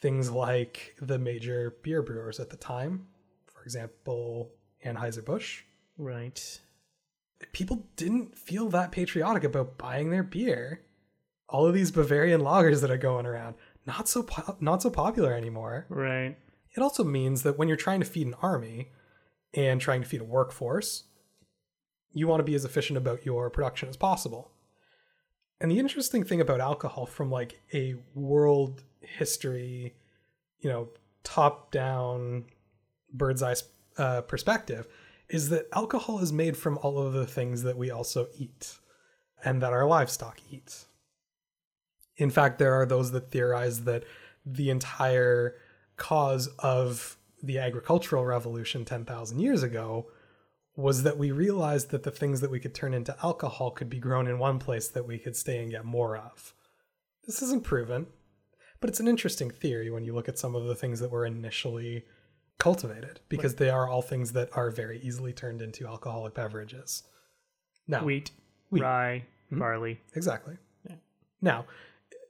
A: things like the major beer brewers at the time, for example, Anheuser-Busch,
B: Right.
A: people didn't feel that patriotic about buying their beer. All of these Bavarian lagers that are going around, not so po- not so popular anymore.
B: Right.
A: It also means that when you're trying to feed an army and trying to feed a workforce, you want to be as efficient about your production as possible. And the interesting thing about alcohol from like a world history, you know, top down bird's eye uh, perspective is that alcohol is made from all of the things that we also eat and that our livestock eat. In fact, there are those that theorize that the entire cause of the agricultural revolution 10,000 years ago was that we realized that the things that we could turn into alcohol could be grown in one place that we could stay and get more of. This isn't proven, but it's an interesting theory when you look at some of the things that were initially cultivated because they are all things that are very easily turned into alcoholic beverages. Now,
B: Wheat,
A: Wheat.
B: rye, mm-hmm. barley.
A: Exactly.
B: Yeah.
A: Now,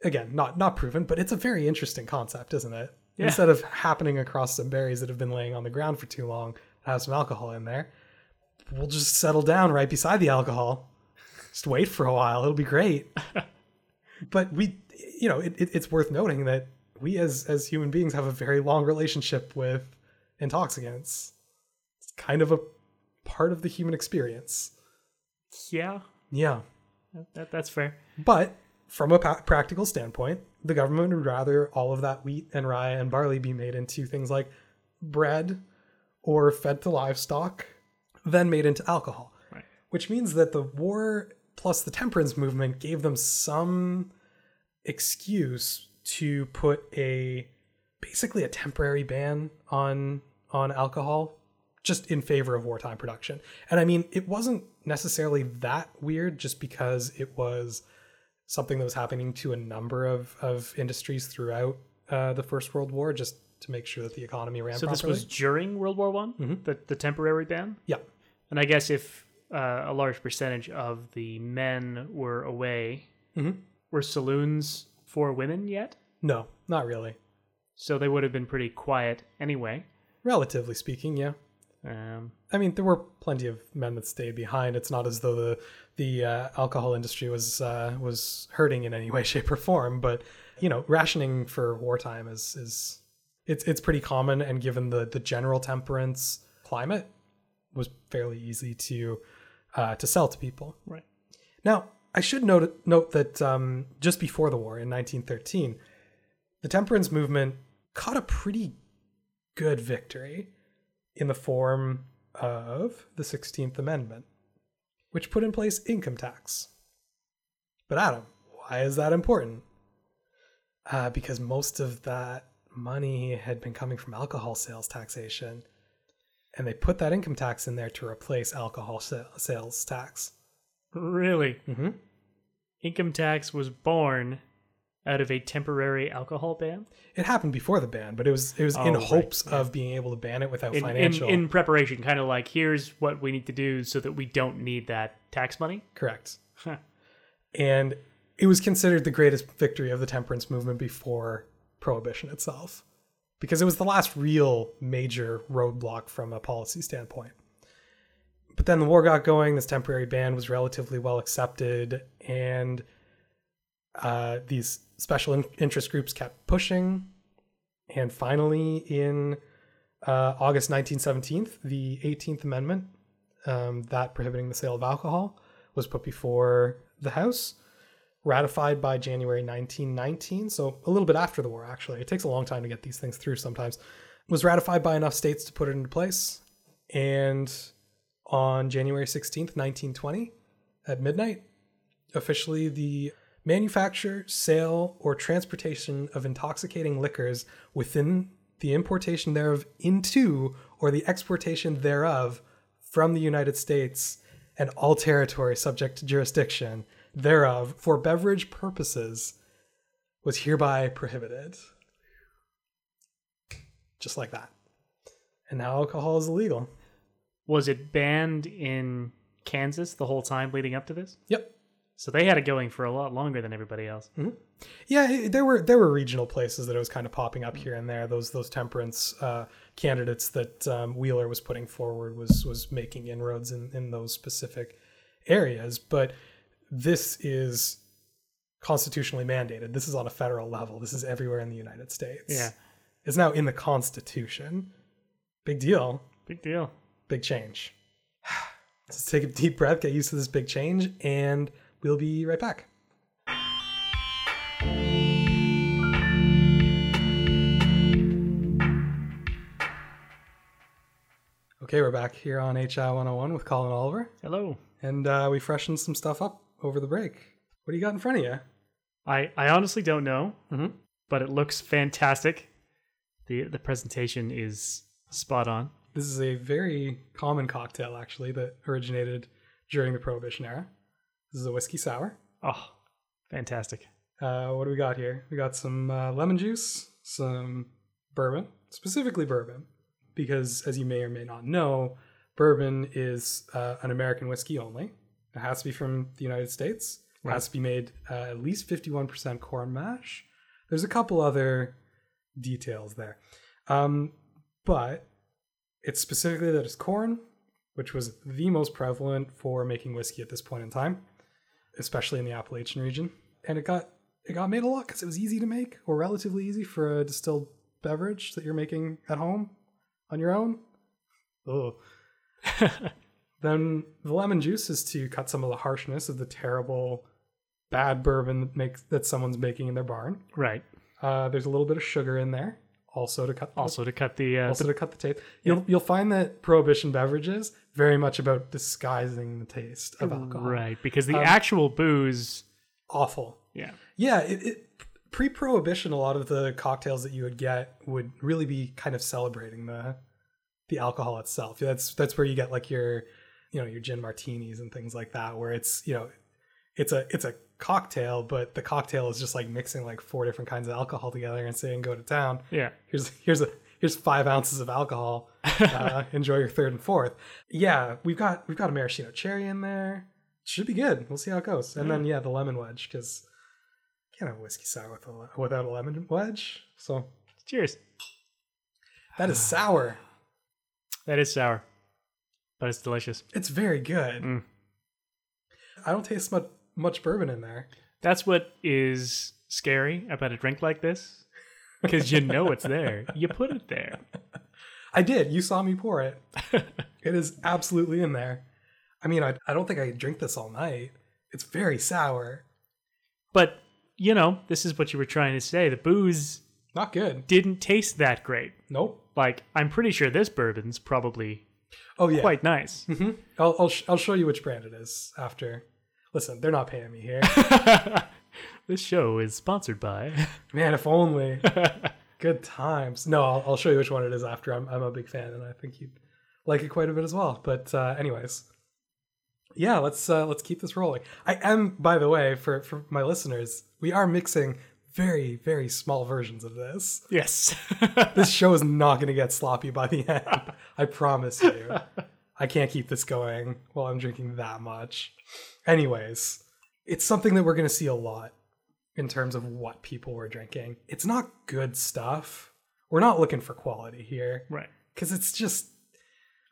A: again, not not proven, but it's a very interesting concept, isn't it?
B: Yeah.
A: Instead of happening across some berries that have been laying on the ground for too long, have some alcohol in there. we'll just settle down right beside the alcohol. Just wait for a while. It'll be great. but we, you know, it, it, it's worth noting that we as as human beings have a very long relationship with intoxicants. It's kind of a part of the human experience.
B: Yeah,
A: Yeah.
B: that, that's fair.
A: But from a practical standpoint, the government would rather all of that wheat and rye and barley be made into things like bread or fed to livestock than made into alcohol.
B: Right.
A: Which means that the war plus the temperance movement gave them some excuse to put a basically a temporary ban on on alcohol just in favor of wartime production. And I mean, it wasn't necessarily that weird just because it was something that was happening to a number of, of industries throughout uh, the First World War just to make sure that the economy ran
B: So this
A: properly.
B: was during World War One, the the temporary ban.
A: yeah.
B: And I guess if uh, a large percentage of the men were away,
A: Mhm.
B: were saloons for women yet?
A: No, not really.
B: So they would have been pretty quiet anyway.
A: Relatively speaking, yeah.
B: Um,
A: I mean, there were plenty of men that stayed behind. It's not as though the the uh, alcohol industry was uh, was hurting in any way, shape, or form. But you know, rationing for wartime is is it's it's pretty common, and given the the general temperance climate, was fairly easy to uh, to sell to people.
B: right.
A: Now, I should note note that um, just before the war in 1913, the temperance movement caught a pretty good victory in the form of the 16th Amendment, which put in place income tax. But Adam, why is that important? Uh, because most of that money had been coming from alcohol sales taxation, and they put that income tax in there to replace alcohol sales tax.
B: Really?
A: Mm-hmm.
B: Income tax was born out of a temporary alcohol ban?
A: It happened before the ban, but it was it was
B: Oh,
A: in
B: right,
A: hopes of being able to ban it without
B: In, in,
A: financial.
B: in preparation, kind of like, here's what we need to do so that we don't need that tax money?
A: Correct.
B: Huh.
A: And it was considered the greatest victory of the temperance movement before prohibition itself, because it was the last real major roadblock from a policy standpoint. But then the war got going. This temporary ban was relatively well accepted, and uh, these special in- interest groups kept pushing. And finally, in uh, August 1917, the 18th Amendment, um, that prohibiting the sale of alcohol, was put before the House, ratified by January 1919. So a little bit after the war, actually. It takes a long time to get these things through sometimes. Was ratified by enough states to put it into place. And on January 16th, 1920, at midnight, officially the manufacture, sale, or transportation of intoxicating liquors within the importation thereof into or the exportation thereof from the United States and all territory subject to jurisdiction thereof for beverage purposes was hereby prohibited. Just like that. And now alcohol is illegal.
B: Was it banned in Kansas the whole time leading up to this?
A: Yep.
B: So they had it going for a lot longer than everybody else.
A: Yeah, there were there were regional places that it was kind of popping up here and there. Those those temperance uh, candidates that um, Wheeler was putting forward was was making inroads in in those specific areas. But this is constitutionally mandated. This is on a federal level. This is everywhere in the United States.
B: Yeah.
A: it's now in the Constitution. Big deal.
B: Big deal.
A: Big change. Let's take a deep breath, get used to this big change, and we'll be right back. Okay, we're back here on HI 101 with Colin Oliver,
B: Hello.
A: and uh, we freshened some stuff up over the break. What do you got in front of you?
B: I, I honestly don't know,
A: Mhm.
B: but it looks fantastic. The the presentation is spot on.
A: This is a very common cocktail, actually, that originated during the Prohibition era. This is a whiskey sour.
B: Oh, fantastic.
A: Uh, what do we got here? We got some uh, lemon juice, some bourbon, specifically bourbon, because as you may or may not know, bourbon is uh, an American whiskey only. It has to be from the United States. It has to be made uh, at least 51% corn mash. There's a couple other details there. Um, but it's specifically that it's corn which was the most prevalent for making whiskey at this point in time, especially in the Appalachian region. And it got it got made a lot because it was easy to make or relatively easy for a distilled beverage that you're making at home on your own. Oh. then the lemon juice is to cut some of the harshness of the terrible bad bourbon that makes that someone's making in their barn.
B: Right.
A: Uh, there's a little bit of sugar in there, also to cut the,
B: Also to cut the uh,
A: also to cut the taste. You'll you'll find that prohibition beverages very much about disguising the taste of alcohol.
B: right because the
A: Um,
B: actual booze.
A: Awful.
B: Yeah.
A: Yeah, it, it pre-prohibition, a lot of the cocktails that you would get would really be kind of celebrating the the alcohol itself. That's that's where you get like your you know your gin martinis and things like that, where it's you know it's a it's a cocktail, but the cocktail is just like mixing like four different kinds of alcohol together and saying go to town.
B: Yeah.
A: Here's here's a here's five ounces of alcohol. Uh, enjoy your third and fourth. Yeah, we've got we've got a maraschino cherry in there. Should be good. We'll see how it goes. And then yeah, the lemon wedge because can't have whiskey sour with a, without a lemon wedge. So
B: Cheers.
A: that is sour.
B: That is sour, but it's delicious.
A: It's very good.
B: Mm.
A: I don't taste much much bourbon in there.
B: That's what is scary about a drink like this, because you know it's there. You put it there.
A: I did. You saw me pour it. it is absolutely in there. I mean, I, I don't think I could drink this all night. It's very sour.
B: But you know, this is what you were trying to say. The booze
A: Not good.
B: didn't taste that great.
A: Nope.
B: Like I'm pretty sure this bourbon's probably
A: Oh yeah.
B: quite nice.
A: hmm I'll I'll, sh- I'll show you which brand it is after. Listen, they're not paying me here.
B: this show is sponsored by.
A: Man, if only. Good times. No, I'll, I'll show you which one it is after. I'm I'm a big fan, and I think you'd like it quite a bit as well. But uh, anyways, yeah, let's uh, let's keep this rolling. I am, by the way, for for my listeners, we are mixing very very small versions of this.
B: yes.
A: This show is not going to get sloppy by the end. I promise you. I can't keep this going while I'm drinking that much. Anyways, it's something that we're going to see a lot in terms of what people were drinking. It's not good stuff. We're not looking for quality here
B: right.
A: because it's just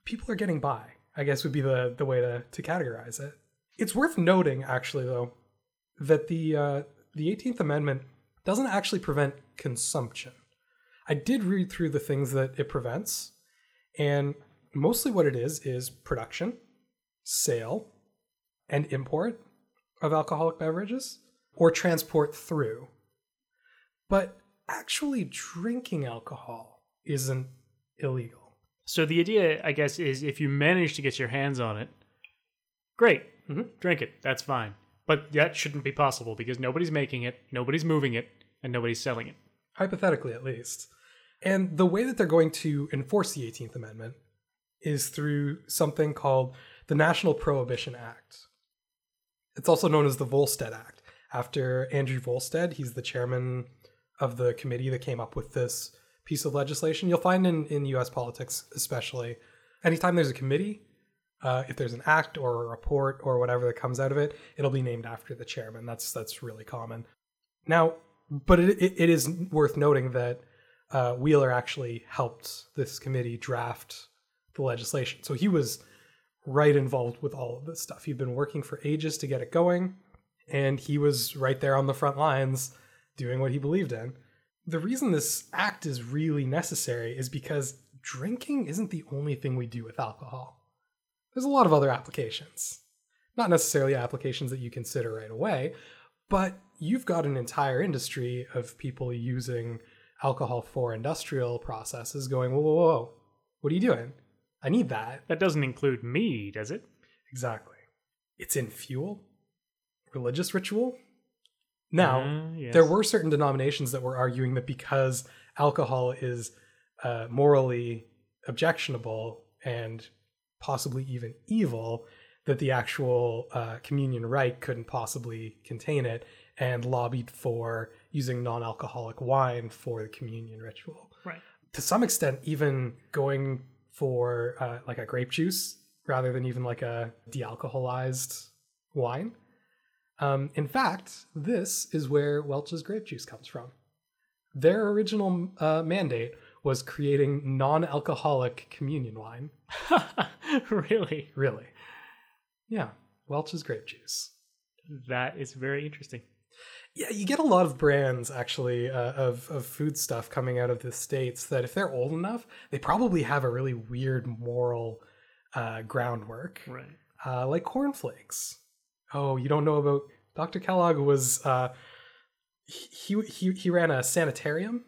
A: people are getting by. I guess would be the the way to to categorize it. It's worth noting, actually, though, that the uh, the 18th Amendment doesn't actually prevent consumption. I did read through the things that it prevents, and mostly what it is is production, sale, and import of alcoholic beverages or transport through. But actually drinking alcohol isn't illegal.
B: So the idea, I guess, is if you manage to get your hands on it, great,
A: Mhm.
B: drink it. That's fine. But that shouldn't be possible because nobody's making it, nobody's moving it, and nobody's selling it.
A: hypothetically at least. And the way that they're going to enforce the 18th Amendment is through something called the National Prohibition Act. It's also known as the Volstead Act, after Andrew Volstead. He's the chairman of the committee that came up with this piece of legislation. You'll find in, in US politics, especially, anytime there's a committee, uh, if there's an act or a report or whatever that comes out of it, it'll be named after the chairman. That's that's really common. Now, but it, it, it is worth noting that uh, Wheeler actually helped this committee draft the legislation. So he was right involved with all of this stuff. He'd been working for ages to get it going, and he was right there on the front lines doing what he believed in. The reason this act is really necessary is because drinking isn't the only thing we do with alcohol. There's a lot of other applications. Not necessarily applications that you consider right away, but you've got an entire industry of people using alcohol for industrial processes going, whoa, whoa, whoa, what are you doing? I need that.
B: That doesn't include me, does it?
A: Exactly. It's in fuel, religious ritual. Now,
B: Uh, yes.
A: there were certain denominations that were arguing that because alcohol is uh, morally objectionable and possibly even evil, that the actual uh, communion rite couldn't possibly contain it, and lobbied for using non alcoholic wine for the communion ritual.
B: Right.
A: To some extent, even going for uh, like a grape juice rather than even like a de alcoholized wine. Um, in fact, this is where Welch's grape juice comes from. Their original uh, mandate was creating non-alcoholic communion wine.
B: really?
A: Really? Yeah, Welch's grape juice.
B: That is very interesting.
A: Yeah, you get a lot of brands actually uh, of of food stuff coming out of the states that if they're old enough, they probably have a really weird moral uh, groundwork,
B: Right.
A: uh, like cornflakes. Oh, you don't know about Dr. Kellogg was uh, he he he ran a sanitarium,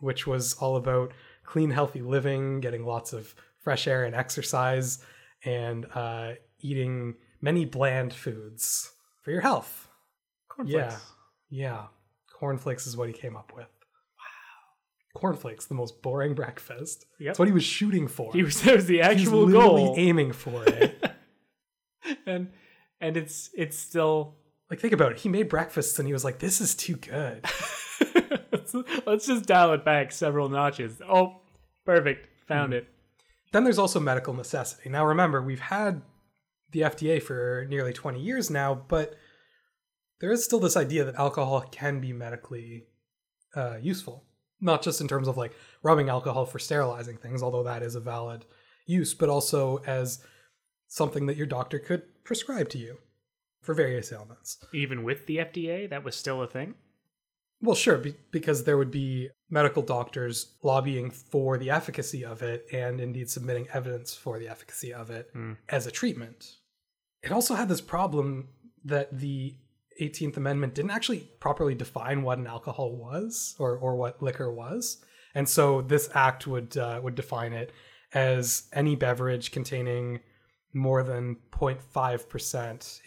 A: which was all about clean, healthy living, getting lots of fresh air and exercise, and uh, eating many bland foods for your health.
B: Cornflakes.
A: Yeah. Yeah. Cornflakes is what he came up with. Wow. Cornflakes, the most boring breakfast.
B: Yep.
A: That's what he was shooting for.
B: He was that was the
A: He's
B: actual
A: literally
B: goal.
A: aiming for it.
B: and and it's it's still
A: like think about it. He made breakfasts and he was like, "This is too good."
B: let's, let's just dial it back several notches. Oh, perfect. Found hmm. it.
A: then there's also medical necessity. Now remember, we've had the FDA for nearly 20 years now, but there is still this idea that alcohol can be medically uh, useful, not just in terms of like rubbing alcohol for sterilizing things, although that is a valid use, but also as something that your doctor could prescribe to you for various ailments.
B: Even with the FDA, that was still a thing.
A: Well, sure, be- because there would be medical doctors lobbying for the efficacy of it and indeed submitting evidence for the efficacy of it
B: Hmm.
A: as a treatment. It also had this problem that the 18th Amendment didn't actually properly define what an alcohol was or, or what liquor was. And so this act would uh, would define it as any beverage containing more than 0.5%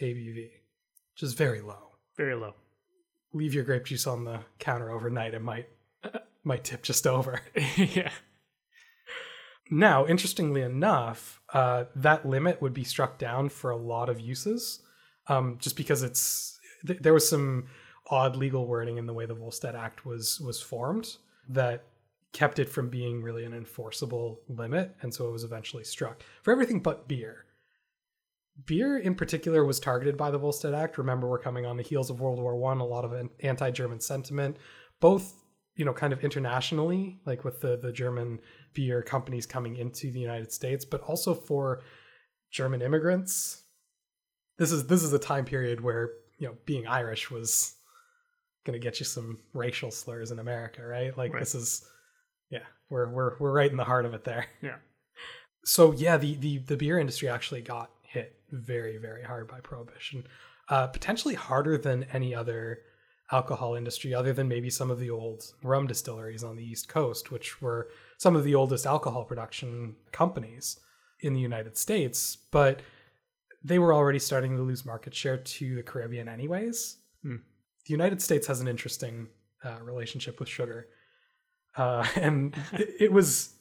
A: ABV, which is very low
B: Very low.
A: leave your grape juice on the counter overnight, it might might tip just over.
B: yeah.
A: Now, interestingly enough, uh, that limit would be struck down for a lot of uses, um, just because it's th- there was some odd legal wording in the way the Volstead Act was was formed that kept it from being really an enforceable limit, and so it was eventually struck for everything but beer. Beer, in particular, was targeted by the Volstead Act. Remember, we're coming on the heels of World War One. A lot of anti-German sentiment, both you know, kind of internationally, like with the the German beer companies coming into the United States, but also for German immigrants. This is this is a time period where you know being Irish was going to get you some racial slurs in America, right? Like
B: Right.
A: this is, yeah, we're we're we're right in the heart of it there.
B: Yeah.
A: So yeah, the the the beer industry actually got hit very very hard by prohibition, uh, potentially harder than any other alcohol industry, other than maybe some of the old rum distilleries on the East Coast, which were some of the oldest alcohol production companies in the United States. But they were already starting to lose market share to the Caribbean, anyways.
B: Hmm.
A: The United States has an interesting uh, relationship with sugar, uh, and it, it was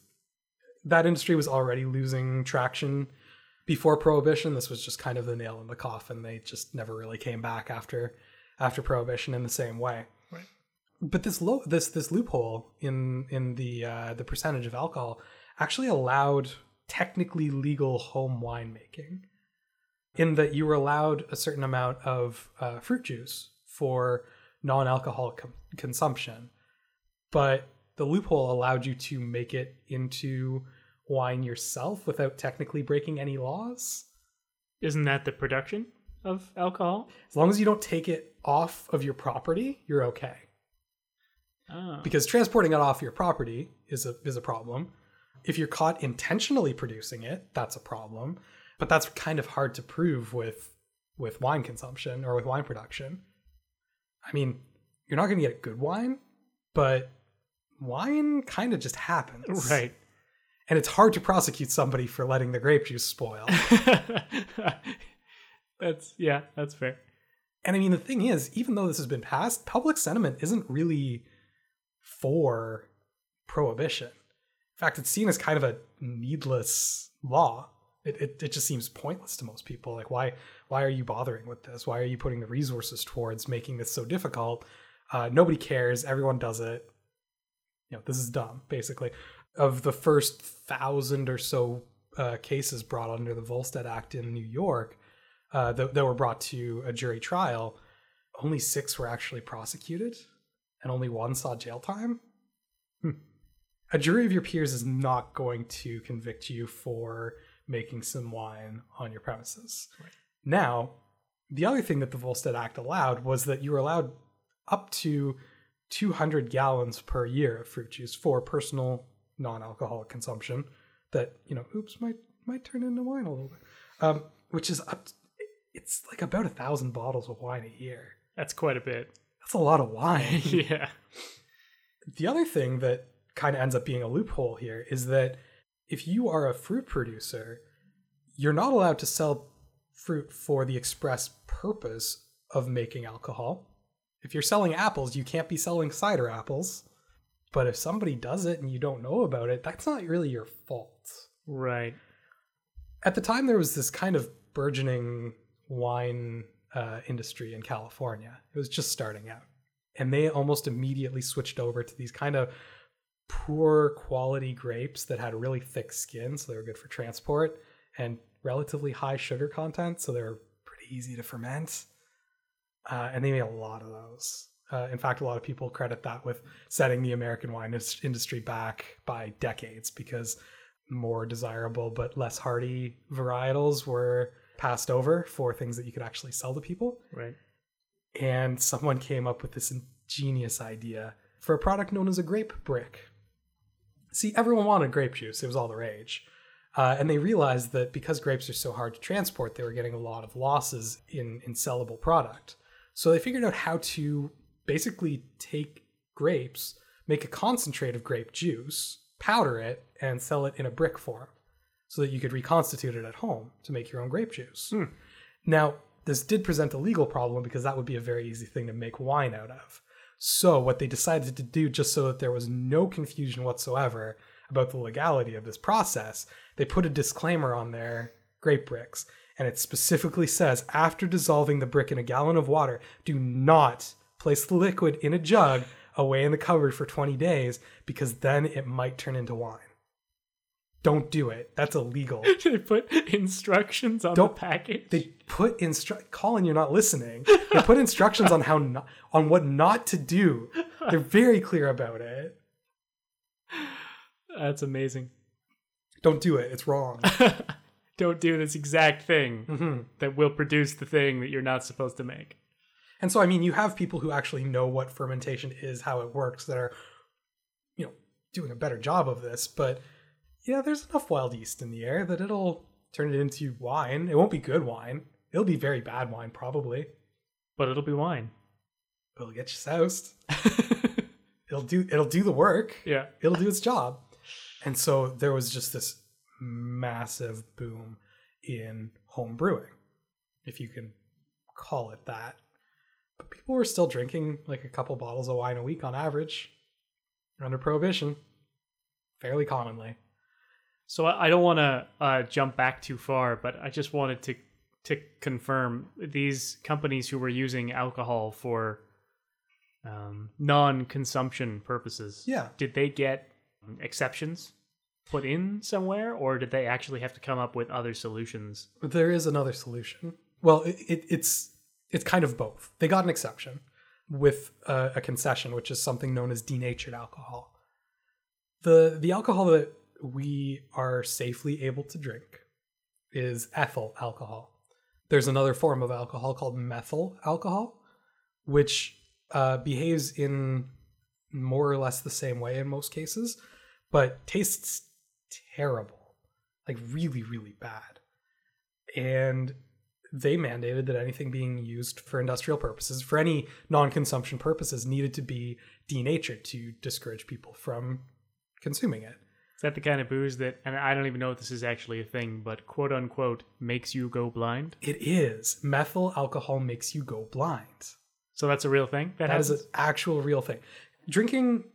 A: that industry was already losing traction before prohibition this was just kind of the nail in the coffin they just never really came back after after prohibition in the same way
B: Right.
A: but this low this this loophole in in the uh, the percentage of alcohol actually allowed technically legal home winemaking in that you were allowed a certain amount of uh, fruit juice for non-alcoholic com- consumption but the loophole allowed you to make it into wine yourself without technically breaking any laws
B: Isn't that the production of alcohol?
A: as long as you don't take it off of your property you're okay
B: Oh.
A: because transporting it off your property is a is a problem. If you're caught intentionally producing it, that's a problem. But that's kind of hard to prove with with wine consumption or with wine production. I mean, you're not going to get good wine, but wine kind of just happens.
B: Right.
A: And it's hard to prosecute somebody for letting the grape juice spoil.
B: that's yeah, that's fair.
A: And I mean, the thing is, even though this has been passed, public sentiment isn't really for prohibition. In fact, it's seen as kind of a needless law. It, it, it just seems pointless to most people. Like, why why are you bothering with this? Why are you putting the resources towards making this so difficult? Uh, nobody cares. Everyone does it. You know, this is dumb, basically. Of the first thousand or so uh, cases brought under the Volstead Act in New York, uh, that, that were brought to a jury trial, only six were actually prosecuted, and only one saw jail time. Hmm. a jury of your peers is not going to convict you for making some wine on your premises.
B: Right.
A: Now, the other thing that the Volstead Act allowed was that you were allowed up to 200 gallons per year of fruit juice for personal non-alcoholic consumption that you know oops might might turn into wine a little bit um, which is up to, it's like about a thousand bottles of wine a year
B: That's quite a bit.
A: that's a lot of wine
B: yeah.
A: the other thing that kind of ends up being a loophole here is that if you are a fruit producer you're not allowed to sell fruit for the express purpose of making alcohol. If you're selling apples you can't be selling cider apples. But if somebody does it and you don't know about it that's not really your fault.
B: Right.
A: at the time there was this kind of burgeoning wine uh, industry in california. It was just starting out. And they almost immediately switched over to these kind of poor quality grapes that had really thick skin so they were good for transport and relatively high sugar content so they were pretty easy to ferment uh, and they made a lot of those uh, in fact a lot of people credit that with setting the american wine industry back by decades because more desirable but less hardy varietals were passed over for things that you could actually sell to people
B: Right.
A: and someone came up with this ingenious idea for a product known as a grape brick. See, everyone wanted grape juice, it was all the rage. Uh, and they realized that because grapes are so hard to transport, they were getting a lot of losses in, in sellable product. So they figured out how to basically take grapes, make a concentrate of grape juice, powder it, and sell it in a brick form so that you could reconstitute it at home to make your own grape juice. Now, this did present a legal problem because that would be a very easy thing to make wine out of. So, what they decided to do, just so that there was no confusion whatsoever about the legality of this process, they put a disclaimer on their grape bricks. And it specifically says after dissolving the brick in a gallon of water, do not place the liquid in a jug away in the cupboard for 20 days because then it might turn into wine. Don't do it. That's illegal.
B: they put instructions on
A: Don't-
B: the package.
A: they put instru Colin, you're not listening. They put instructions on how not, on what not to do. They're very clear about it.
B: That's amazing.
A: Don't do it. It's wrong.
B: Don't do this exact thing
A: Mhm.
B: that will produce the thing that you're not supposed to make.
A: And so, I mean, you have people who actually know what fermentation is, how it works, that are, you know, doing a better job of this. But yeah, there's enough wild yeast in the air that it'll turn it into wine. It won't be good wine. It'll be very bad wine, probably.
B: But it'll be wine.
A: It'll get you soused. It'll do. It'll do the work.
B: yeah.
A: it'll do its job. And so there was just this massive boom in home brewing, if you can call it that. But people were still drinking like a couple bottles of wine a week on average under prohibition, fairly commonly.
B: So I I don't want to uh, jump back too far, but I just wanted to to confirm these companies who were using alcohol for um, non-consumption purposes.
A: Yeah.
B: Did they get exceptions put in somewhere, or did they actually have to come up with other solutions?
A: There is another solution. Well, it, it, it's it's kind of both. They got an exception with uh, a concession, which is something known as denatured alcohol. the The alcohol that we are safely able to drink is ethyl alcohol. There's another form of alcohol called methyl alcohol, which uh, behaves in more or less the same way in most cases, but tastes terrible, like really, really bad. And they mandated that anything being used for industrial purposes, for any non consumption purposes, needed to be denatured to discourage people from consuming it.
B: Is that the kind of booze that, and I don't even know if this is actually a thing, but quote unquote makes you go blind?
A: It is. Methyl alcohol makes you go blind.
B: So that's a real thing. That,
A: That is an actual real thing. Drinking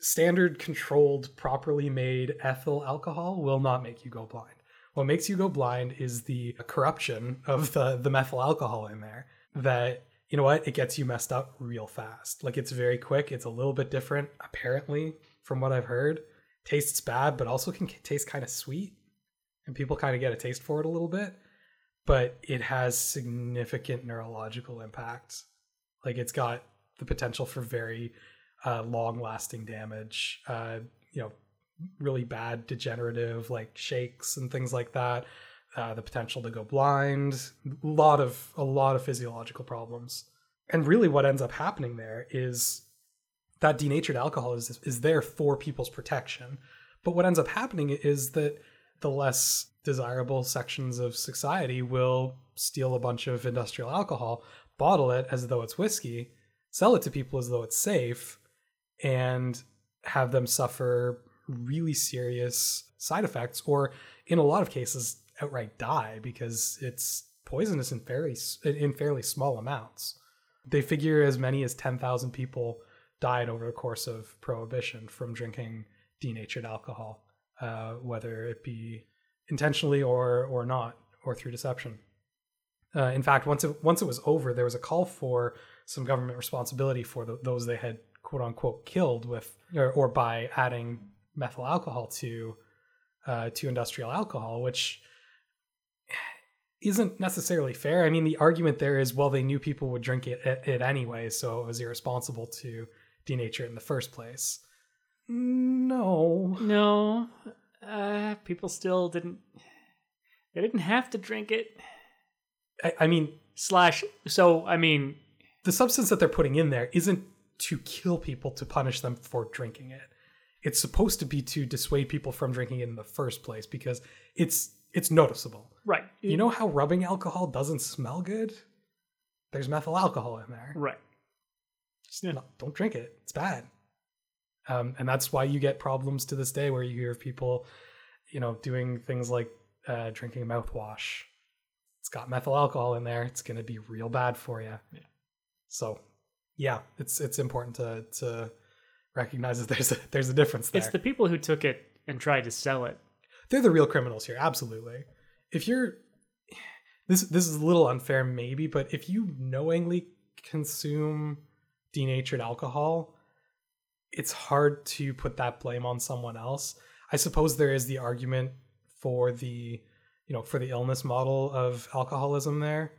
A: standard, controlled, properly made ethyl alcohol will not make you go blind. What makes you go blind is the corruption of the, the methyl alcohol in there. That, you know what, it gets you messed up real fast. Like it's very quick. It's a little bit different, apparently, from what I've heard. Tastes bad, but also can taste kind of sweet. And people kind of get a taste for it a little bit. But it has significant neurological impacts like it's got the potential for very uh, long lasting damage uh, you know really bad degenerative like shakes and things like that. Uh, the potential to go blind, a lot of a lot of physiological problems. And really, what ends up happening there is that denatured alcohol is is there for people's protection. But what ends up happening is that the less desirable sections of society will steal a bunch of industrial alcohol, bottle it as though it's whiskey, sell it to people as though it's safe, and have them suffer really serious side effects, or in a lot of cases, outright die because it's poisonous in fairly in fairly small amounts. They figure as many as ten thousand people died over the course of prohibition from drinking denatured alcohol, uh, whether it be intentionally or or not, or through deception. Uh, in fact, once it once it was over, there was a call for some government responsibility for the, those they had quote unquote killed with or, or by adding methyl alcohol to uh, to industrial alcohol, which isn't necessarily fair. I mean, the argument there is, well, they knew people would drink it, it, it anyway, so it was irresponsible to denature it in the first place. No,
B: No, uh, people still didn't. They didn't have to drink it.
A: I, I mean,
B: Slash. So I mean,
A: the substance that they're putting in there isn't to kill people to punish them for drinking it. It's supposed to be to dissuade people from drinking it in the first place because it's it's noticeable.
B: right.
A: You know how rubbing alcohol doesn't smell good? There's methyl alcohol in there.
B: Right.
A: Just no, don't drink it. It's bad. Um, and that's why you get problems to this day where you hear of people, you know, doing things like uh, drinking mouthwash. It's got methyl alcohol in there. It's going to be real bad for you.
B: Yeah.
A: So, yeah, it's it's important to to recognize that there's a there's a difference there.
B: It's the people who took it and tried to sell it.
A: They're the real criminals here, absolutely. If you're this this is a little unfair maybe, but if you knowingly consume denatured alcohol, it's hard to put that blame on someone else. I suppose there is the argument for the you know, for the illness model of alcoholism there.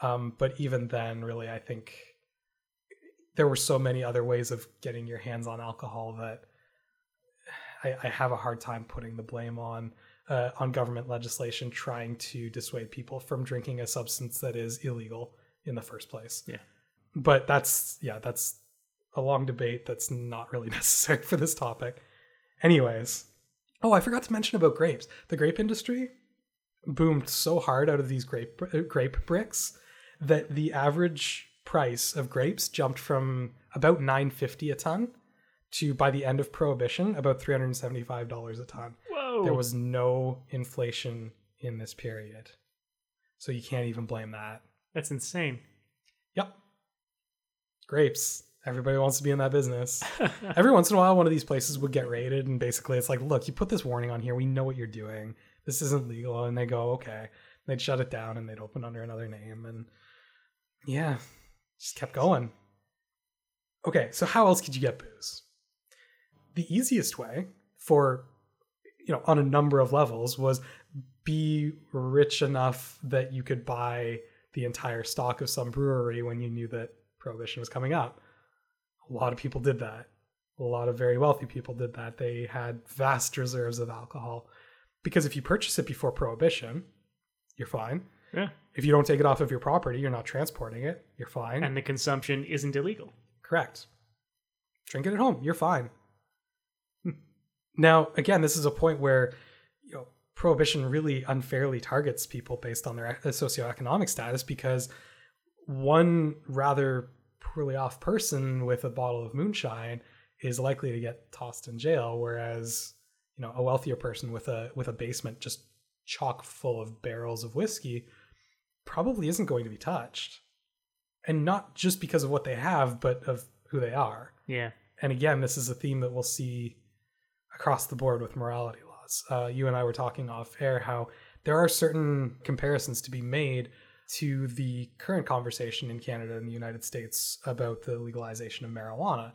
A: Um, but even then, really, I think there were so many other ways of getting your hands on alcohol that I, I have a hard time putting the blame on uh, on government legislation trying to dissuade people from drinking a substance that is illegal in the first place.
B: Yeah.
A: But that's yeah, that's a long debate that's not really necessary for this topic. Anyways, oh, I forgot to mention about grapes. The grape industry boomed so hard out of these grape grape bricks that the average price of grapes jumped from about 950 a ton to by the end of prohibition about $375 a ton.
B: Whoa.
A: There was no inflation in this period. So you can't even blame that.
B: That's insane.
A: Grapes. Everybody wants to be in that business. Every once in a while, one of these places would get raided, and basically it's like, look, you put this warning on here. We know what you're doing. This isn't legal. And they go, okay. They'd shut it down and they'd open under another name. And yeah, just kept going. Okay, so how else could you get booze? The easiest way for, you know, on a number of levels was be rich enough that you could buy the entire stock of some brewery when you knew that prohibition was coming up. A lot of people did that. A lot of very wealthy people did that. They had vast reserves of alcohol because if you purchase it before prohibition, you're fine.
B: Yeah.
A: If you don't take it off of your property, you're not transporting it, you're fine.
B: And the consumption isn't illegal.
A: Correct. Drink it at home, you're fine. Now, again, this is a point where you know prohibition really unfairly targets people based on their uh, socioeconomic status because one rather poorly off person with a bottle of moonshine is likely to get tossed in jail whereas you know a wealthier person with a with a basement just chock full of barrels of whiskey probably isn't going to be touched. And not just because of what they have but of who they are.
B: Yeah.
A: and again this is a theme that we'll see across the board with morality laws. Uh, you and i were talking off air how there are certain comparisons to be made to the current conversation in canada and the united states about the legalization of marijuana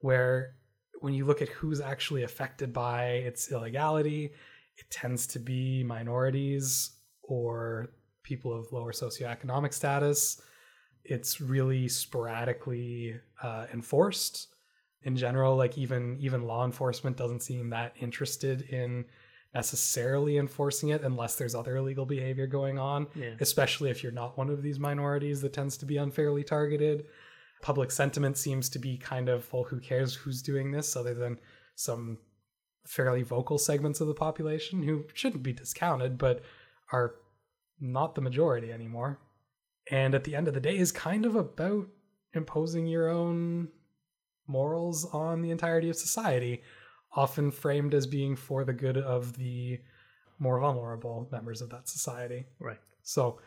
A: where when you look at who's actually affected by its illegality it tends to be minorities or people of lower socioeconomic status it's really sporadically uh, enforced in general. Like even even law enforcement doesn't seem that interested in necessarily enforcing it unless there's other illegal behavior going on.
B: Yeah.
A: Especially if you're not one of these minorities that tends to be unfairly targeted. Public sentiment seems to be kind of well, who cares who's doing this, other than some fairly vocal segments of the population who shouldn't be discounted, but are not the majority anymore. And at the end of the day, is kind of about imposing your own morals on the entirety of society, often framed as being for the good of the more vulnerable members of that society.
B: Right.
A: So,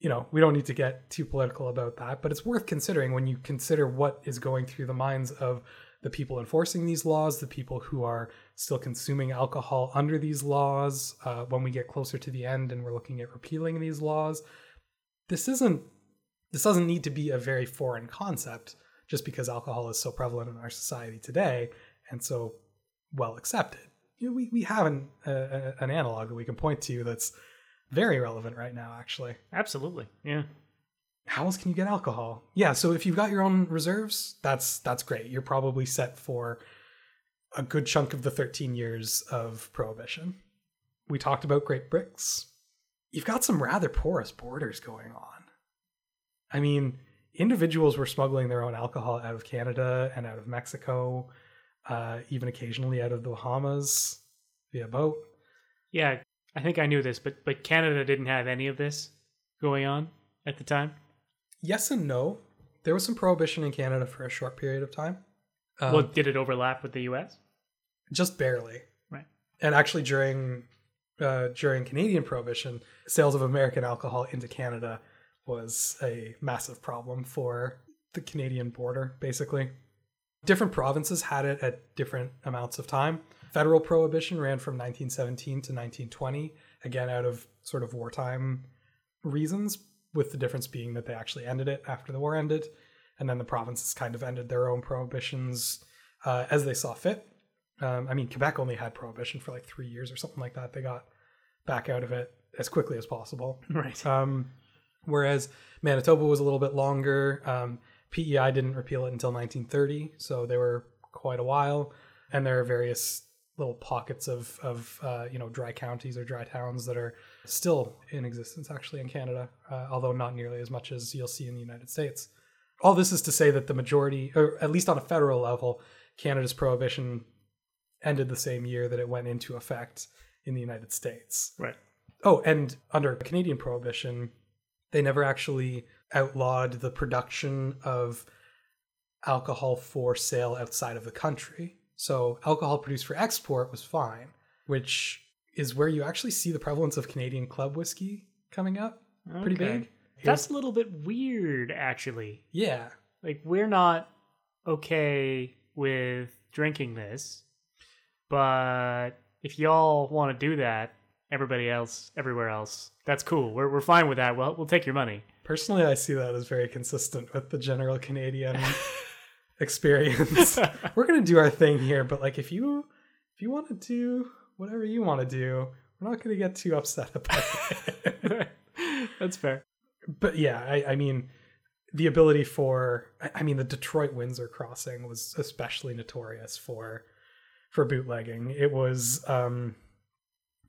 A: you know, we don't need to get too political about that, but it's worth considering when you consider what is going through the minds of the people enforcing these laws, the people who are still consuming alcohol under these laws. Uh, when we get closer to the end and we're looking at repealing these laws, this isn't. This doesn't need to be a very foreign concept just because alcohol is so prevalent in our society today and so well accepted. You know, we we have an uh, an analog that we can point to that's very relevant right now, actually.
B: Absolutely. Yeah.
A: How else can you get alcohol? Yeah, so if you've got your own reserves, that's that's great. You're probably set for a good chunk of the 13 years of prohibition. We talked about Grape Bricks. You've got some rather porous borders going on. I mean, individuals were smuggling their own alcohol out of Canada and out of Mexico, uh, even occasionally out of the Bahamas via boat.
B: Yeah, I think I knew this, but but Canada didn't have any of this going on at the time.
A: Yes and no. There was some prohibition in Canada for a short period of time. Um,
B: well, did it overlap with the U.S.?
A: just barely.
B: Right.
A: And actually, during uh, during Canadian prohibition, sales of American alcohol into Canada was a massive problem for the Canadian border. Basically, different provinces had it at different amounts of time. Federal prohibition ran from 1917 to 1920, again out of sort of wartime reasons, with the difference being that they actually ended it after the war ended, and then the provinces kind of ended their own prohibitions uh, as they saw fit. Um, I mean, Quebec only had prohibition for like three years or something like that. They got back out of it as quickly as possible.
B: Right.
A: Um, whereas Manitoba was a little bit longer. Um, PEI didn't repeal it until 1930, so they were quite a while. And there are various little pockets of, of uh, you know dry counties or dry towns that are still in existence actually in Canada, uh, although not nearly as much as you'll see in the United States. All this is to say that the majority, or at least on a federal level, Canada's prohibition ended the same year that it went into effect in the United States.
B: Right.
A: Oh, and under Canadian prohibition, they never actually outlawed the production of alcohol for sale outside of the country. So alcohol produced for export was fine, which is where you actually see the prevalence of Canadian club whiskey coming up pretty
B: Okay.
A: big.
B: That's a little bit weird, actually.
A: Yeah.
B: Like we're not okay with drinking this, but if y'all want to do that, everybody else, everywhere else, that's cool. We're we're fine with that. Well, we'll take your money.
A: Personally, I see that as very consistent with the general Canadian experience. we're gonna do our thing here, but like if you if you want to do whatever you want to do, we're not gonna get too upset about it.
B: that's fair.
A: but yeah, I, I mean, the ability for I, I mean, the Detroit Windsor crossing was especially notorious for for bootlegging. It was um,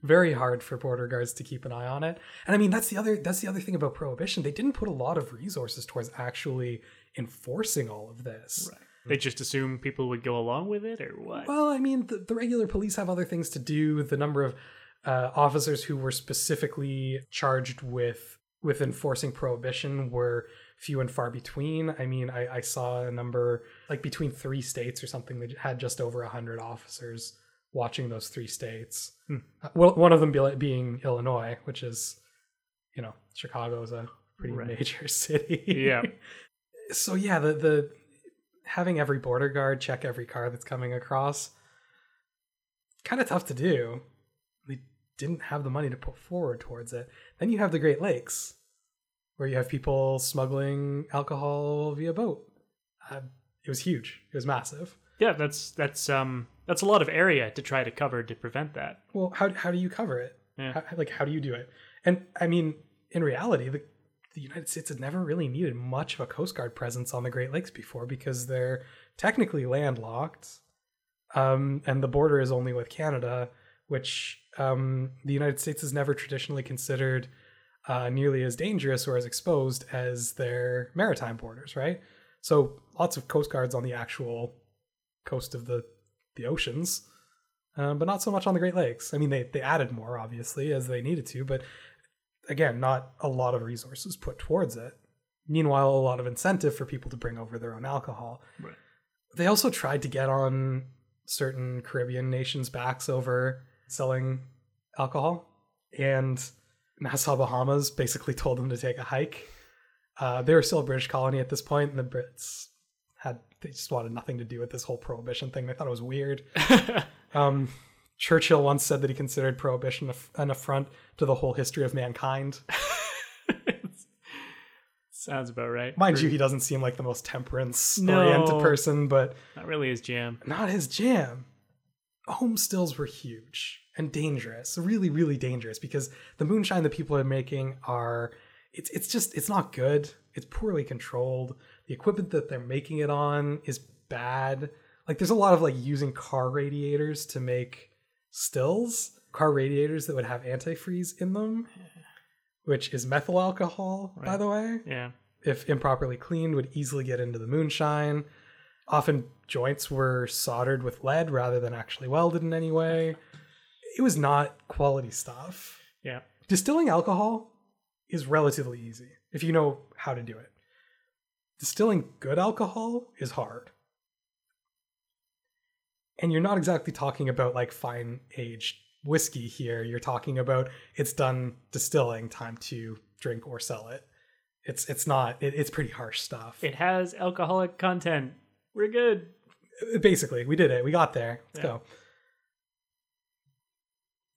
A: very hard for border guards to keep an eye on it, and I mean that's the other that's the other thing about prohibition. They didn't put a lot of resources towards actually enforcing all of this.
B: They just assume people would go along with it, or what?
A: Well, I mean, the, the regular police have other things to do. The number of uh, officers who were specifically charged with with enforcing prohibition were few and far between. I mean, I, I saw a number like between three states or something that had just over a hundred officers watching those three states.
B: Hmm.
A: Uh, well, one of them be, being Illinois, which is, you know, Chicago is a pretty
B: Right.
A: major city.
B: Yeah.
A: so yeah, the the having every border guard check every car that's coming across kind of tough to do. They didn't have the money to put forward towards it. Then you have the Great Lakes, where you have people smuggling alcohol via boat. Uh, it was huge. It was massive.
B: Yeah, that's that's um that's a lot of area to try to cover to prevent that.
A: Well, how how do you cover it?
B: Yeah.
A: How, like how do you do it? And I mean, in reality, the the United States had never really needed much of a Coast Guard presence on the Great Lakes before because they're technically landlocked. Um, and the border is only with Canada, which um, the United States has never traditionally considered uh, nearly as dangerous or as exposed as their maritime borders, right? So lots of coast guards on the actual coast of the the oceans, um, but not so much on the Great Lakes. I mean, they they added more obviously as they needed to, but again, not a lot of resources put towards it. Meanwhile, a lot of incentive for people to bring over their own alcohol.
B: Right.
A: They also tried to get on certain Caribbean nations' backs over selling alcohol, and Nassau, Bahamas, basically told them to take a hike. Uh, they were still a British colony at this point, and the Brits they just wanted nothing to do with this whole prohibition thing. They thought it was weird. Um, Churchill once said that he considered prohibition an affront to the whole history of mankind.
B: Sounds about right.
A: Mind
B: For-
A: you, he doesn't seem like the most temperance
B: No.
A: oriented person, but
B: not really his jam.
A: not his jam. Home stills were huge and dangerous, really, really dangerous because the moonshine that people are making are it's it's just it's not good. It's poorly controlled. The equipment that they're making it on is bad. Like there's a lot of like using car radiators to make stills, car radiators that would have antifreeze in them, which is methyl alcohol, by the way
B: Yeah.
A: if improperly cleaned, would easily get into the moonshine. Often joints were soldered with lead rather than actually welded in any way. It was not quality stuff.
B: Yeah.
A: Distilling alcohol is relatively easy if you know how to do it. Distilling good alcohol is hard. And you're not exactly talking about like fine aged whiskey here. You're talking about it's done distilling, time to drink or sell it. It's it's not it, it's pretty harsh stuff.
B: It has alcoholic content. We're good.
A: Uh, basically, we did it. We got there. Let's
B: Yeah.
A: go.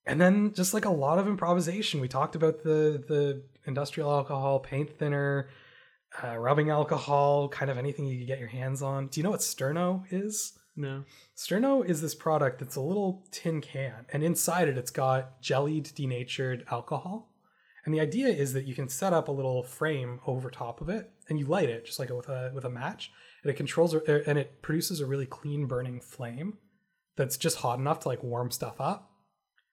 A: And then just like a lot of improvisation. We talked about the the industrial alcohol, paint thinner, uh, rubbing alcohol, kind of anything you could get your hands on. Do you know what Sterno is?
B: No.
A: Sterno is this product that's a little tin can, and inside it, it's got jellied, denatured alcohol. And the idea is that you can set up a little frame over top of it, and you light it just like with a with a match, and it controls and it produces a really clean burning flame that's just hot enough to like warm stuff up.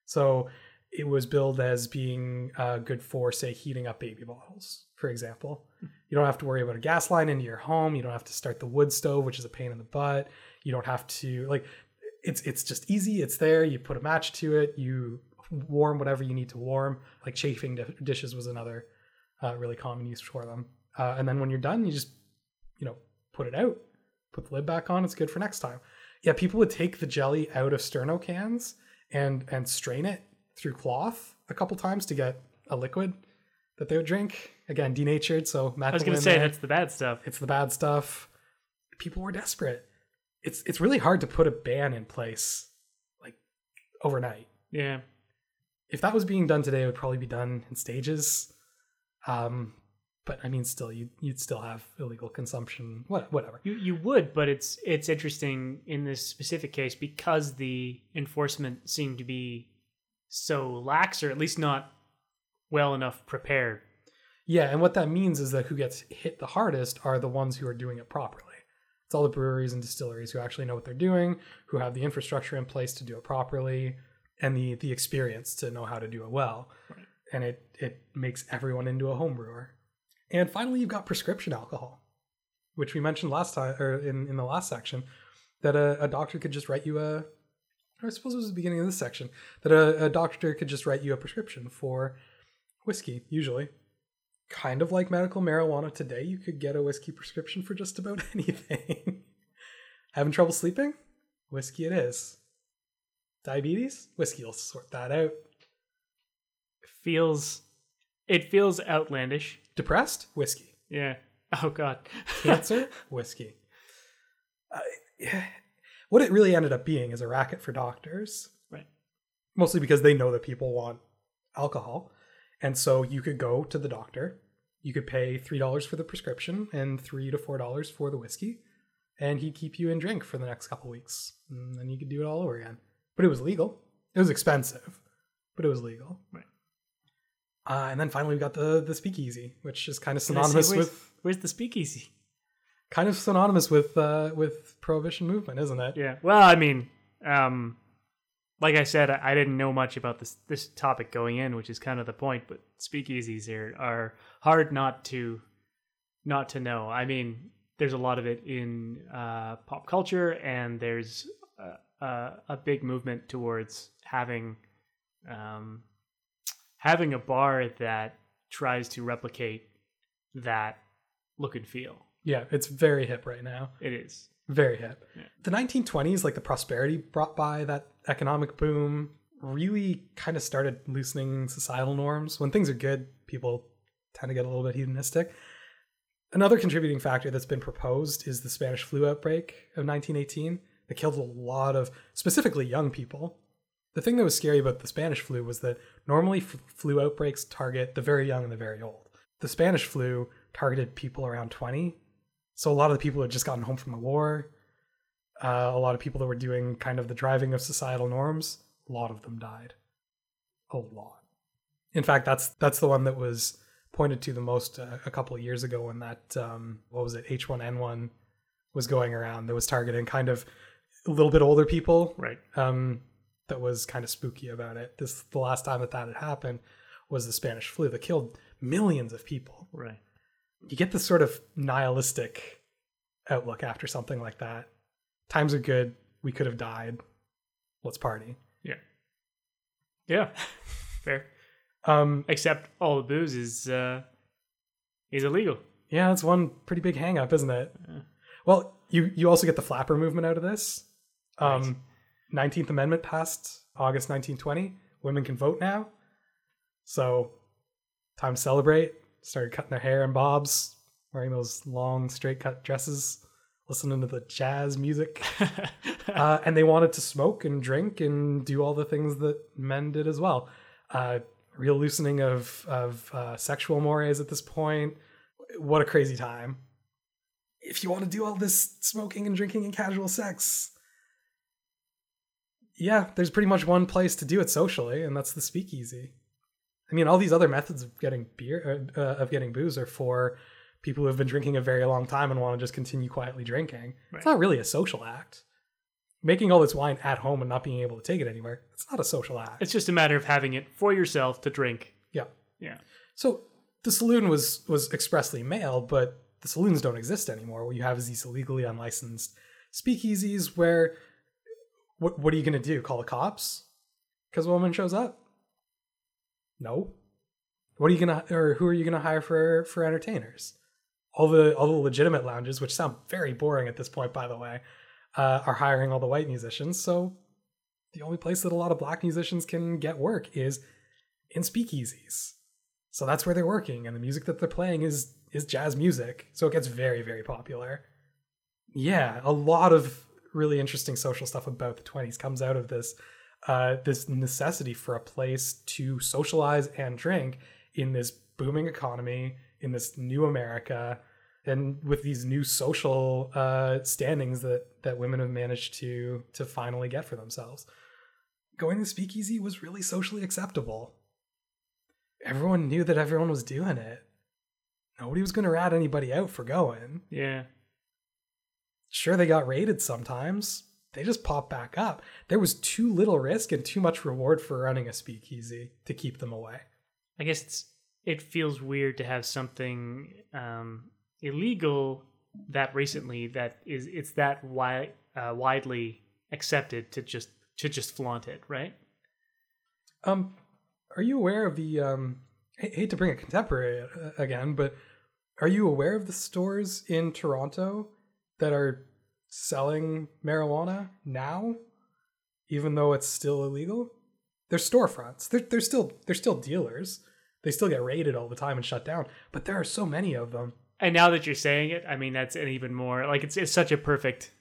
A: So it was billed as being uh, good for, say, heating up baby bottles, for example. You don't have to worry about a gas line into your home. You don't have to start the wood stove, which is a pain in the butt. You don't have to like. It's it's just easy. It's there. You put a match to it. You warm whatever you need to warm. Like chafing dishes was another uh, really common use for them. Uh, and then when you're done, you just you know put it out, put the lid back on. It's good for next time. Yeah, people would take the jelly out of sterno cans and and strain it through cloth a couple times to get a liquid that they would drink. Again, denatured, so
B: I was gonna say
A: there.
B: that's the bad stuff.
A: it's the bad stuff. People were desperate. It's it's really hard to put a ban in place like overnight.
B: Yeah.
A: If that was being done today, it would probably be done in stages. Um, but I mean, still, you you'd still have illegal consumption. What whatever.
B: You you would, but it's it's interesting in this specific case because the enforcement seemed to be so lax or at least not well enough prepared.
A: Yeah, and what that means is that who gets hit the hardest are the ones who are doing it properly. It's all the breweries and distilleries who actually know what they're doing, who have the infrastructure in place to do it properly, and the the experience to know how to do it well.
B: Right.
A: And it it makes everyone into a home brewer. And finally, you've got prescription alcohol, which we mentioned last time or in, in the last section, that a, a doctor could just write you a I suppose it was the beginning of this section, that a, a doctor could just write you a prescription for whiskey, usually kind of like medical marijuana today, you could get a whiskey prescription for just about anything. Having trouble sleeping? Whiskey it is. Diabetes? Whiskey will sort that out.
B: Feels it feels outlandish.
A: Depressed? Whiskey.
B: Yeah. Oh god.
A: Cancer? whiskey. Uh, yeah. What it really ended up being is a racket for doctors.
B: Right.
A: Mostly because they know that people want alcohol. And so you could go to the doctor, you could pay $3 for the prescription and 3 to $4 for the whiskey, and he'd keep you in drink for the next couple weeks. And then you could do it all over again. But it was legal. It was expensive, but it was legal.
B: Right.
A: Uh, and then finally we got the the speakeasy, which is kind of
B: Can I say,
A: synonymous
B: where's,
A: with
B: where's the speakeasy?
A: kind of synonymous with uh, with prohibition movement, isn't it?
B: Yeah. Well, I mean, um, like I said, I, didn't know much about this this topic going in, which is kind of the point. But speakeasies are are hard not to not to know. I mean, there's a lot of it in uh, pop culture, and there's a, a, a big movement towards having um, having a bar that tries to replicate that look and feel.
A: Yeah, it's very hip right now.
B: It is.
A: Very hip.
B: Yeah.
A: The 1920s, like the prosperity brought by that economic boom, really kind of started loosening societal norms. When things are good, people tend to get a little bit hedonistic. Another contributing factor that's been proposed is the Spanish flu outbreak of 1918 that killed a lot of specifically young people. The thing that was scary about the Spanish flu was that normally f- flu outbreaks target the very young and the very old. The Spanish flu targeted people around 20. So a lot of the people who had just gotten home from the war, uh, a lot of people that were doing kind of the driving of societal norms, a lot of them died. A lot. In fact, that's that's the one that was pointed to the most uh, a couple of years ago when that um, what was it H1N1 was going around that was targeting kind of a little bit older people
B: Right.
A: um, that was kind of spooky about it. This the last time that that had happened was the Spanish flu that killed millions of people.
B: Right.
A: You get this sort of nihilistic outlook after something like that. Times are good. We could have died. Let's party.
B: Yeah. Yeah. Fair.
A: Um,
B: Except all the booze is uh is illegal.
A: yeah, that's one pretty big hang up, isn't it? Well, you you also get the flapper movement out of this. Um, 19th Amendment passed August 1920. Women can vote now. So, time to celebrate. Started cutting their hair in bobs, wearing those long straight cut dresses, listening to the jazz music. uh, and they wanted to smoke and drink and do all the things that men did as well. Uh, real loosening of of uh, sexual mores at this point. What a crazy time! If you want to do all this smoking and drinking and casual sex, yeah, there's pretty much one place to do it socially, and that's the speakeasy. I mean, all these other methods of getting beer, uh, uh, of getting booze, are for people who have been drinking a very long time and want to just continue quietly drinking. It's not really a social act. Making all this wine at home and not being able to take it anywhere, it's not a social act.
B: it's just a matter of having it for yourself to drink.
A: yeah.
B: Yeah.
A: So the saloon was was expressly male, but the saloons don't exist anymore. What you have is these illegally unlicensed speakeasies where what what are you going to do? Call the cops because a woman shows up? No. What are you gonna or who are you gonna hire for for entertainers? All the all the legitimate lounges, which sound very boring at this point, by the way, uh, are hiring all the white musicians. So the only place that a lot of black musicians can get work is in speakeasies. So that's where they're working, and the music that they're playing is is jazz music. So it gets very very popular. Yeah, a lot of really interesting social stuff about the 20s comes out of this uh, this necessity for a place to socialize and drink in this booming economy in this new America and with these new social uh, standings that that women have managed to to finally get for themselves. Going to speakeasy was really socially acceptable. Everyone knew that everyone was doing it. Nobody was going to rat anybody out for going.
B: Yeah.
A: Sure, they got raided sometimes. They just popped back up. There was too little risk and too much reward for running a speakeasy to keep them away.
B: I guess it's it feels weird to have something um, illegal that recently that is it's that wi- uh, widely accepted to just to just flaunt it, right?
A: Um, are you aware of the um? I hate to bring a contemporary uh, again, but are you aware of the stores in Toronto that are selling marijuana now, even though it's still illegal? They're storefronts. They're they're still they're still dealers. They still get raided all the time and shut down, but there are so many of them.
B: And now that you're saying it, I mean that's an even more like it's it's such a perfect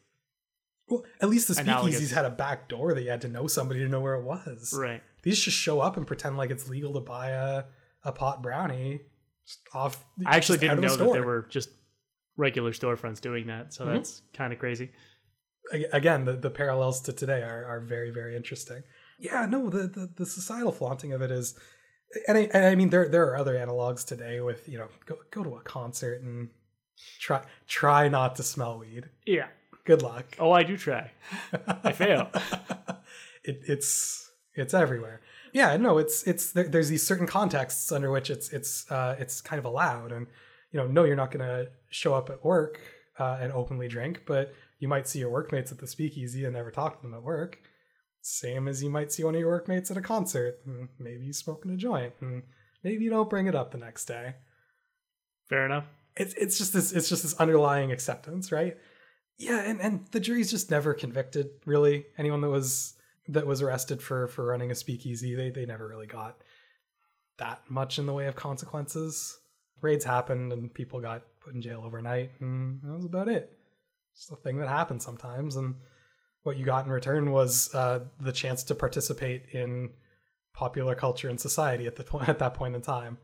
A: Well, at least the
B: Analogous.
A: speakeasies had a back door that you had to know somebody to know where it was.
B: right.
A: These just show up and pretend like it's legal to buy a, a pot brownie off.
B: I actually didn't know that there were just regular storefronts doing that, so
A: Mhm.
B: that's kind of crazy.
A: Again, the, the parallels to today are, are very, very interesting. Yeah, no, the, the, the societal flaunting of it is and I, and I mean there there are other analogs today with you know go go to a concert and try try not to smell weed.
B: Yeah.
A: Good luck.
B: Oh, I do try. I fail.
A: it, it's it's everywhere. Yeah, no, it's it's there, there's these certain contexts under which it's it's uh, it's kind of allowed, and you know, no, you're not going to show up at work uh, and openly drink, but you might see your workmates at the speakeasy and never talk to them at work. Same as you might see one of your workmates at a concert. Maybe he's smoking a joint, and maybe you don't bring it up the next day.
B: Fair enough.
A: It's it's just this it's just this underlying acceptance, right? Yeah, and, and the jury's just never convicted really anyone that was that was arrested for for running a speakeasy. They they never really got that much in the way of consequences. Raids happened and people got put in jail overnight, and that was about it. Just a thing that happens sometimes, and what you got in return was uh, the chance to participate in popular culture and society at the at that point in time.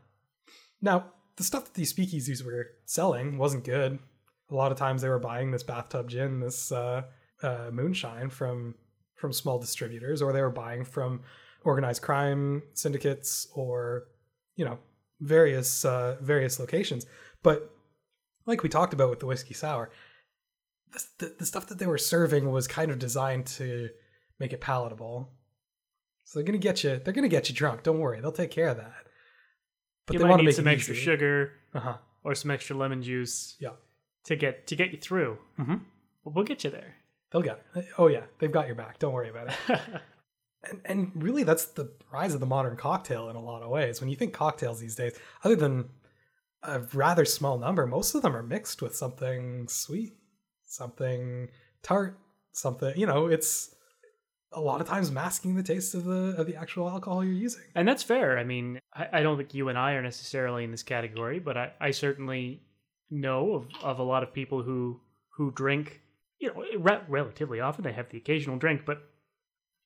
A: Now, the stuff that these speakeasies were selling wasn't good. A lot of times they were buying this bathtub gin, this uh, uh, moonshine from from small distributors, or they were buying from organized crime syndicates, or you know various uh, various locations. But like we talked about with the whiskey sour, the, the, stuff that they were serving was kind of designed to make it palatable. So they're gonna get you. They're gonna get you drunk. Don't worry, they'll take care of that.
B: But you they might need some extra easy. sugar
A: uh-huh.
B: or some extra lemon juice.
A: Yeah.
B: To get to get you through.
A: Mm-hmm.
B: We'll get you there.
A: They'll get it. Oh yeah, they've got your back. Don't worry about it. and and really, that's the rise of the modern cocktail in a lot of ways. When you think cocktails these days, other than a rather small number, most of them are mixed with something sweet, something tart, something. You know, it's a lot of times masking the taste of the of the actual alcohol you're using.
B: And that's fair. I mean, I, I don't think you and I are necessarily in this category, but I, I certainly know of, of a lot of people who who drink, you know, re- relatively often. They have the occasional drink, but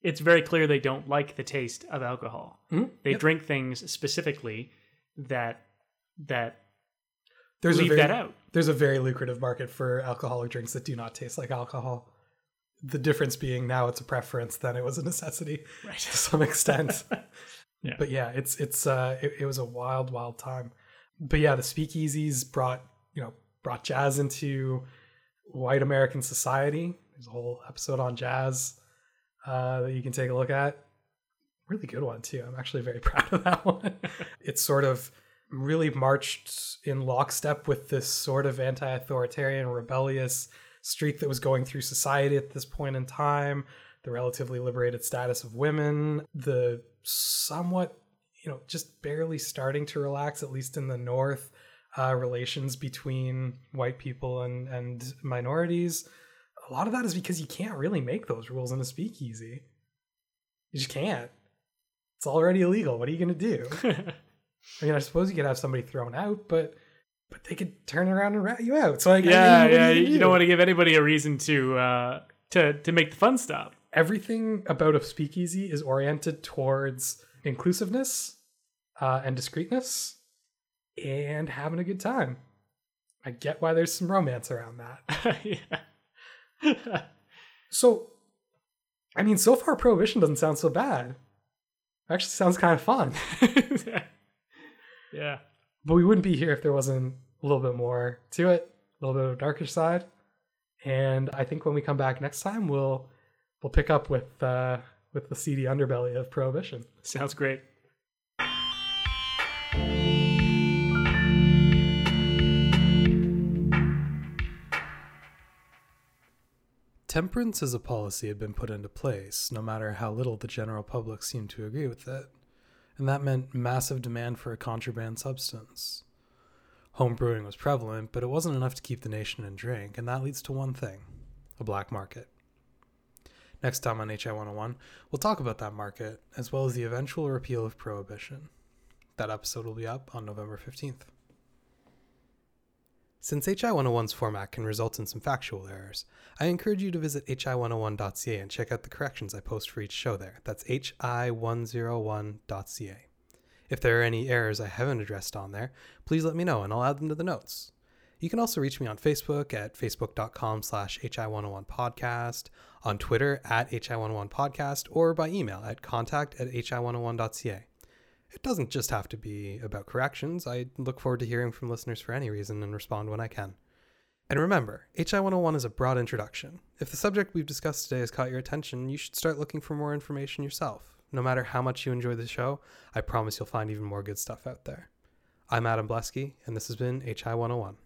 B: it's very clear they don't like the taste of alcohol.
A: Mm-hmm.
B: They
A: yep.
B: drink things specifically that that
A: there's
B: leave
A: a very,
B: that out.
A: There's a very lucrative market for alcoholic drinks that do not taste like alcohol the difference being now it's a preference then it was a necessity
B: right.
A: to some extent
B: yeah.
A: but yeah it's it's uh it, it was a wild wild time but yeah the speakeasies brought you know brought jazz into white american society there's a whole episode on jazz uh, that you can take a look at. Really good one too. I'm actually very proud of that one. It's sort of really marched in lockstep with this sort of anti-authoritarian rebellious streak that was going through society at this point in time, the relatively liberated status of women, the somewhat, you know, just barely starting to relax, at least in the North, uh, relations between white people and, and minorities. A lot of that is because you can't really make those rules in a speakeasy. You just can't. It's already illegal. What are you going to do? I mean, I suppose you could have somebody thrown out, but but they could turn around and rat you out. So like,
B: yeah,
A: I mean,
B: yeah,
A: do
B: you, you don't want to give anybody a reason to uh, to to make the fun stop.
A: Everything about a speakeasy is oriented towards inclusiveness uh, and discreetness and having a good time. I get why there's some romance around that.
B: yeah.
A: So, I mean, so far Prohibition doesn't sound so bad. It actually sounds kind of fun.
B: yeah
A: but we wouldn't be here if there wasn't a little bit more to it, a little bit of a darker side. And I think when we come back next time, we'll we'll pick up with uh, with the seedy underbelly of prohibition.
B: Sounds great.
A: Temperance as a policy had been put into place, no matter how little the general public seemed to agree with it and that meant massive demand for a contraband substance. Home brewing was prevalent, but it wasn't enough to keep the nation in drink, and that leads to one thing a black market. Next time on HI 101, we'll talk about that market, as well as the eventual repeal of prohibition. That episode will be up on November 15th. Since HI101's format can result in some factual errors, I encourage you to visit hi101.ca and check out the corrections I post for each show there. That's hi101.ca. If there are any errors I haven't addressed on there, please let me know and I'll add them to the notes. You can also reach me on Facebook at facebook.com slash hi101podcast, on Twitter at hi101podcast, or by email at contact at hi101.ca. It doesn't just have to be about corrections. I look forward to hearing from listeners for any reason and respond when I can. And remember, HI 101 is a broad introduction. If the subject we've discussed today has caught your attention, you should start looking for more information yourself. No matter how much you enjoy the show, I promise you'll find even more good stuff out there. I'm Adam Blesky, and this has been HI 101.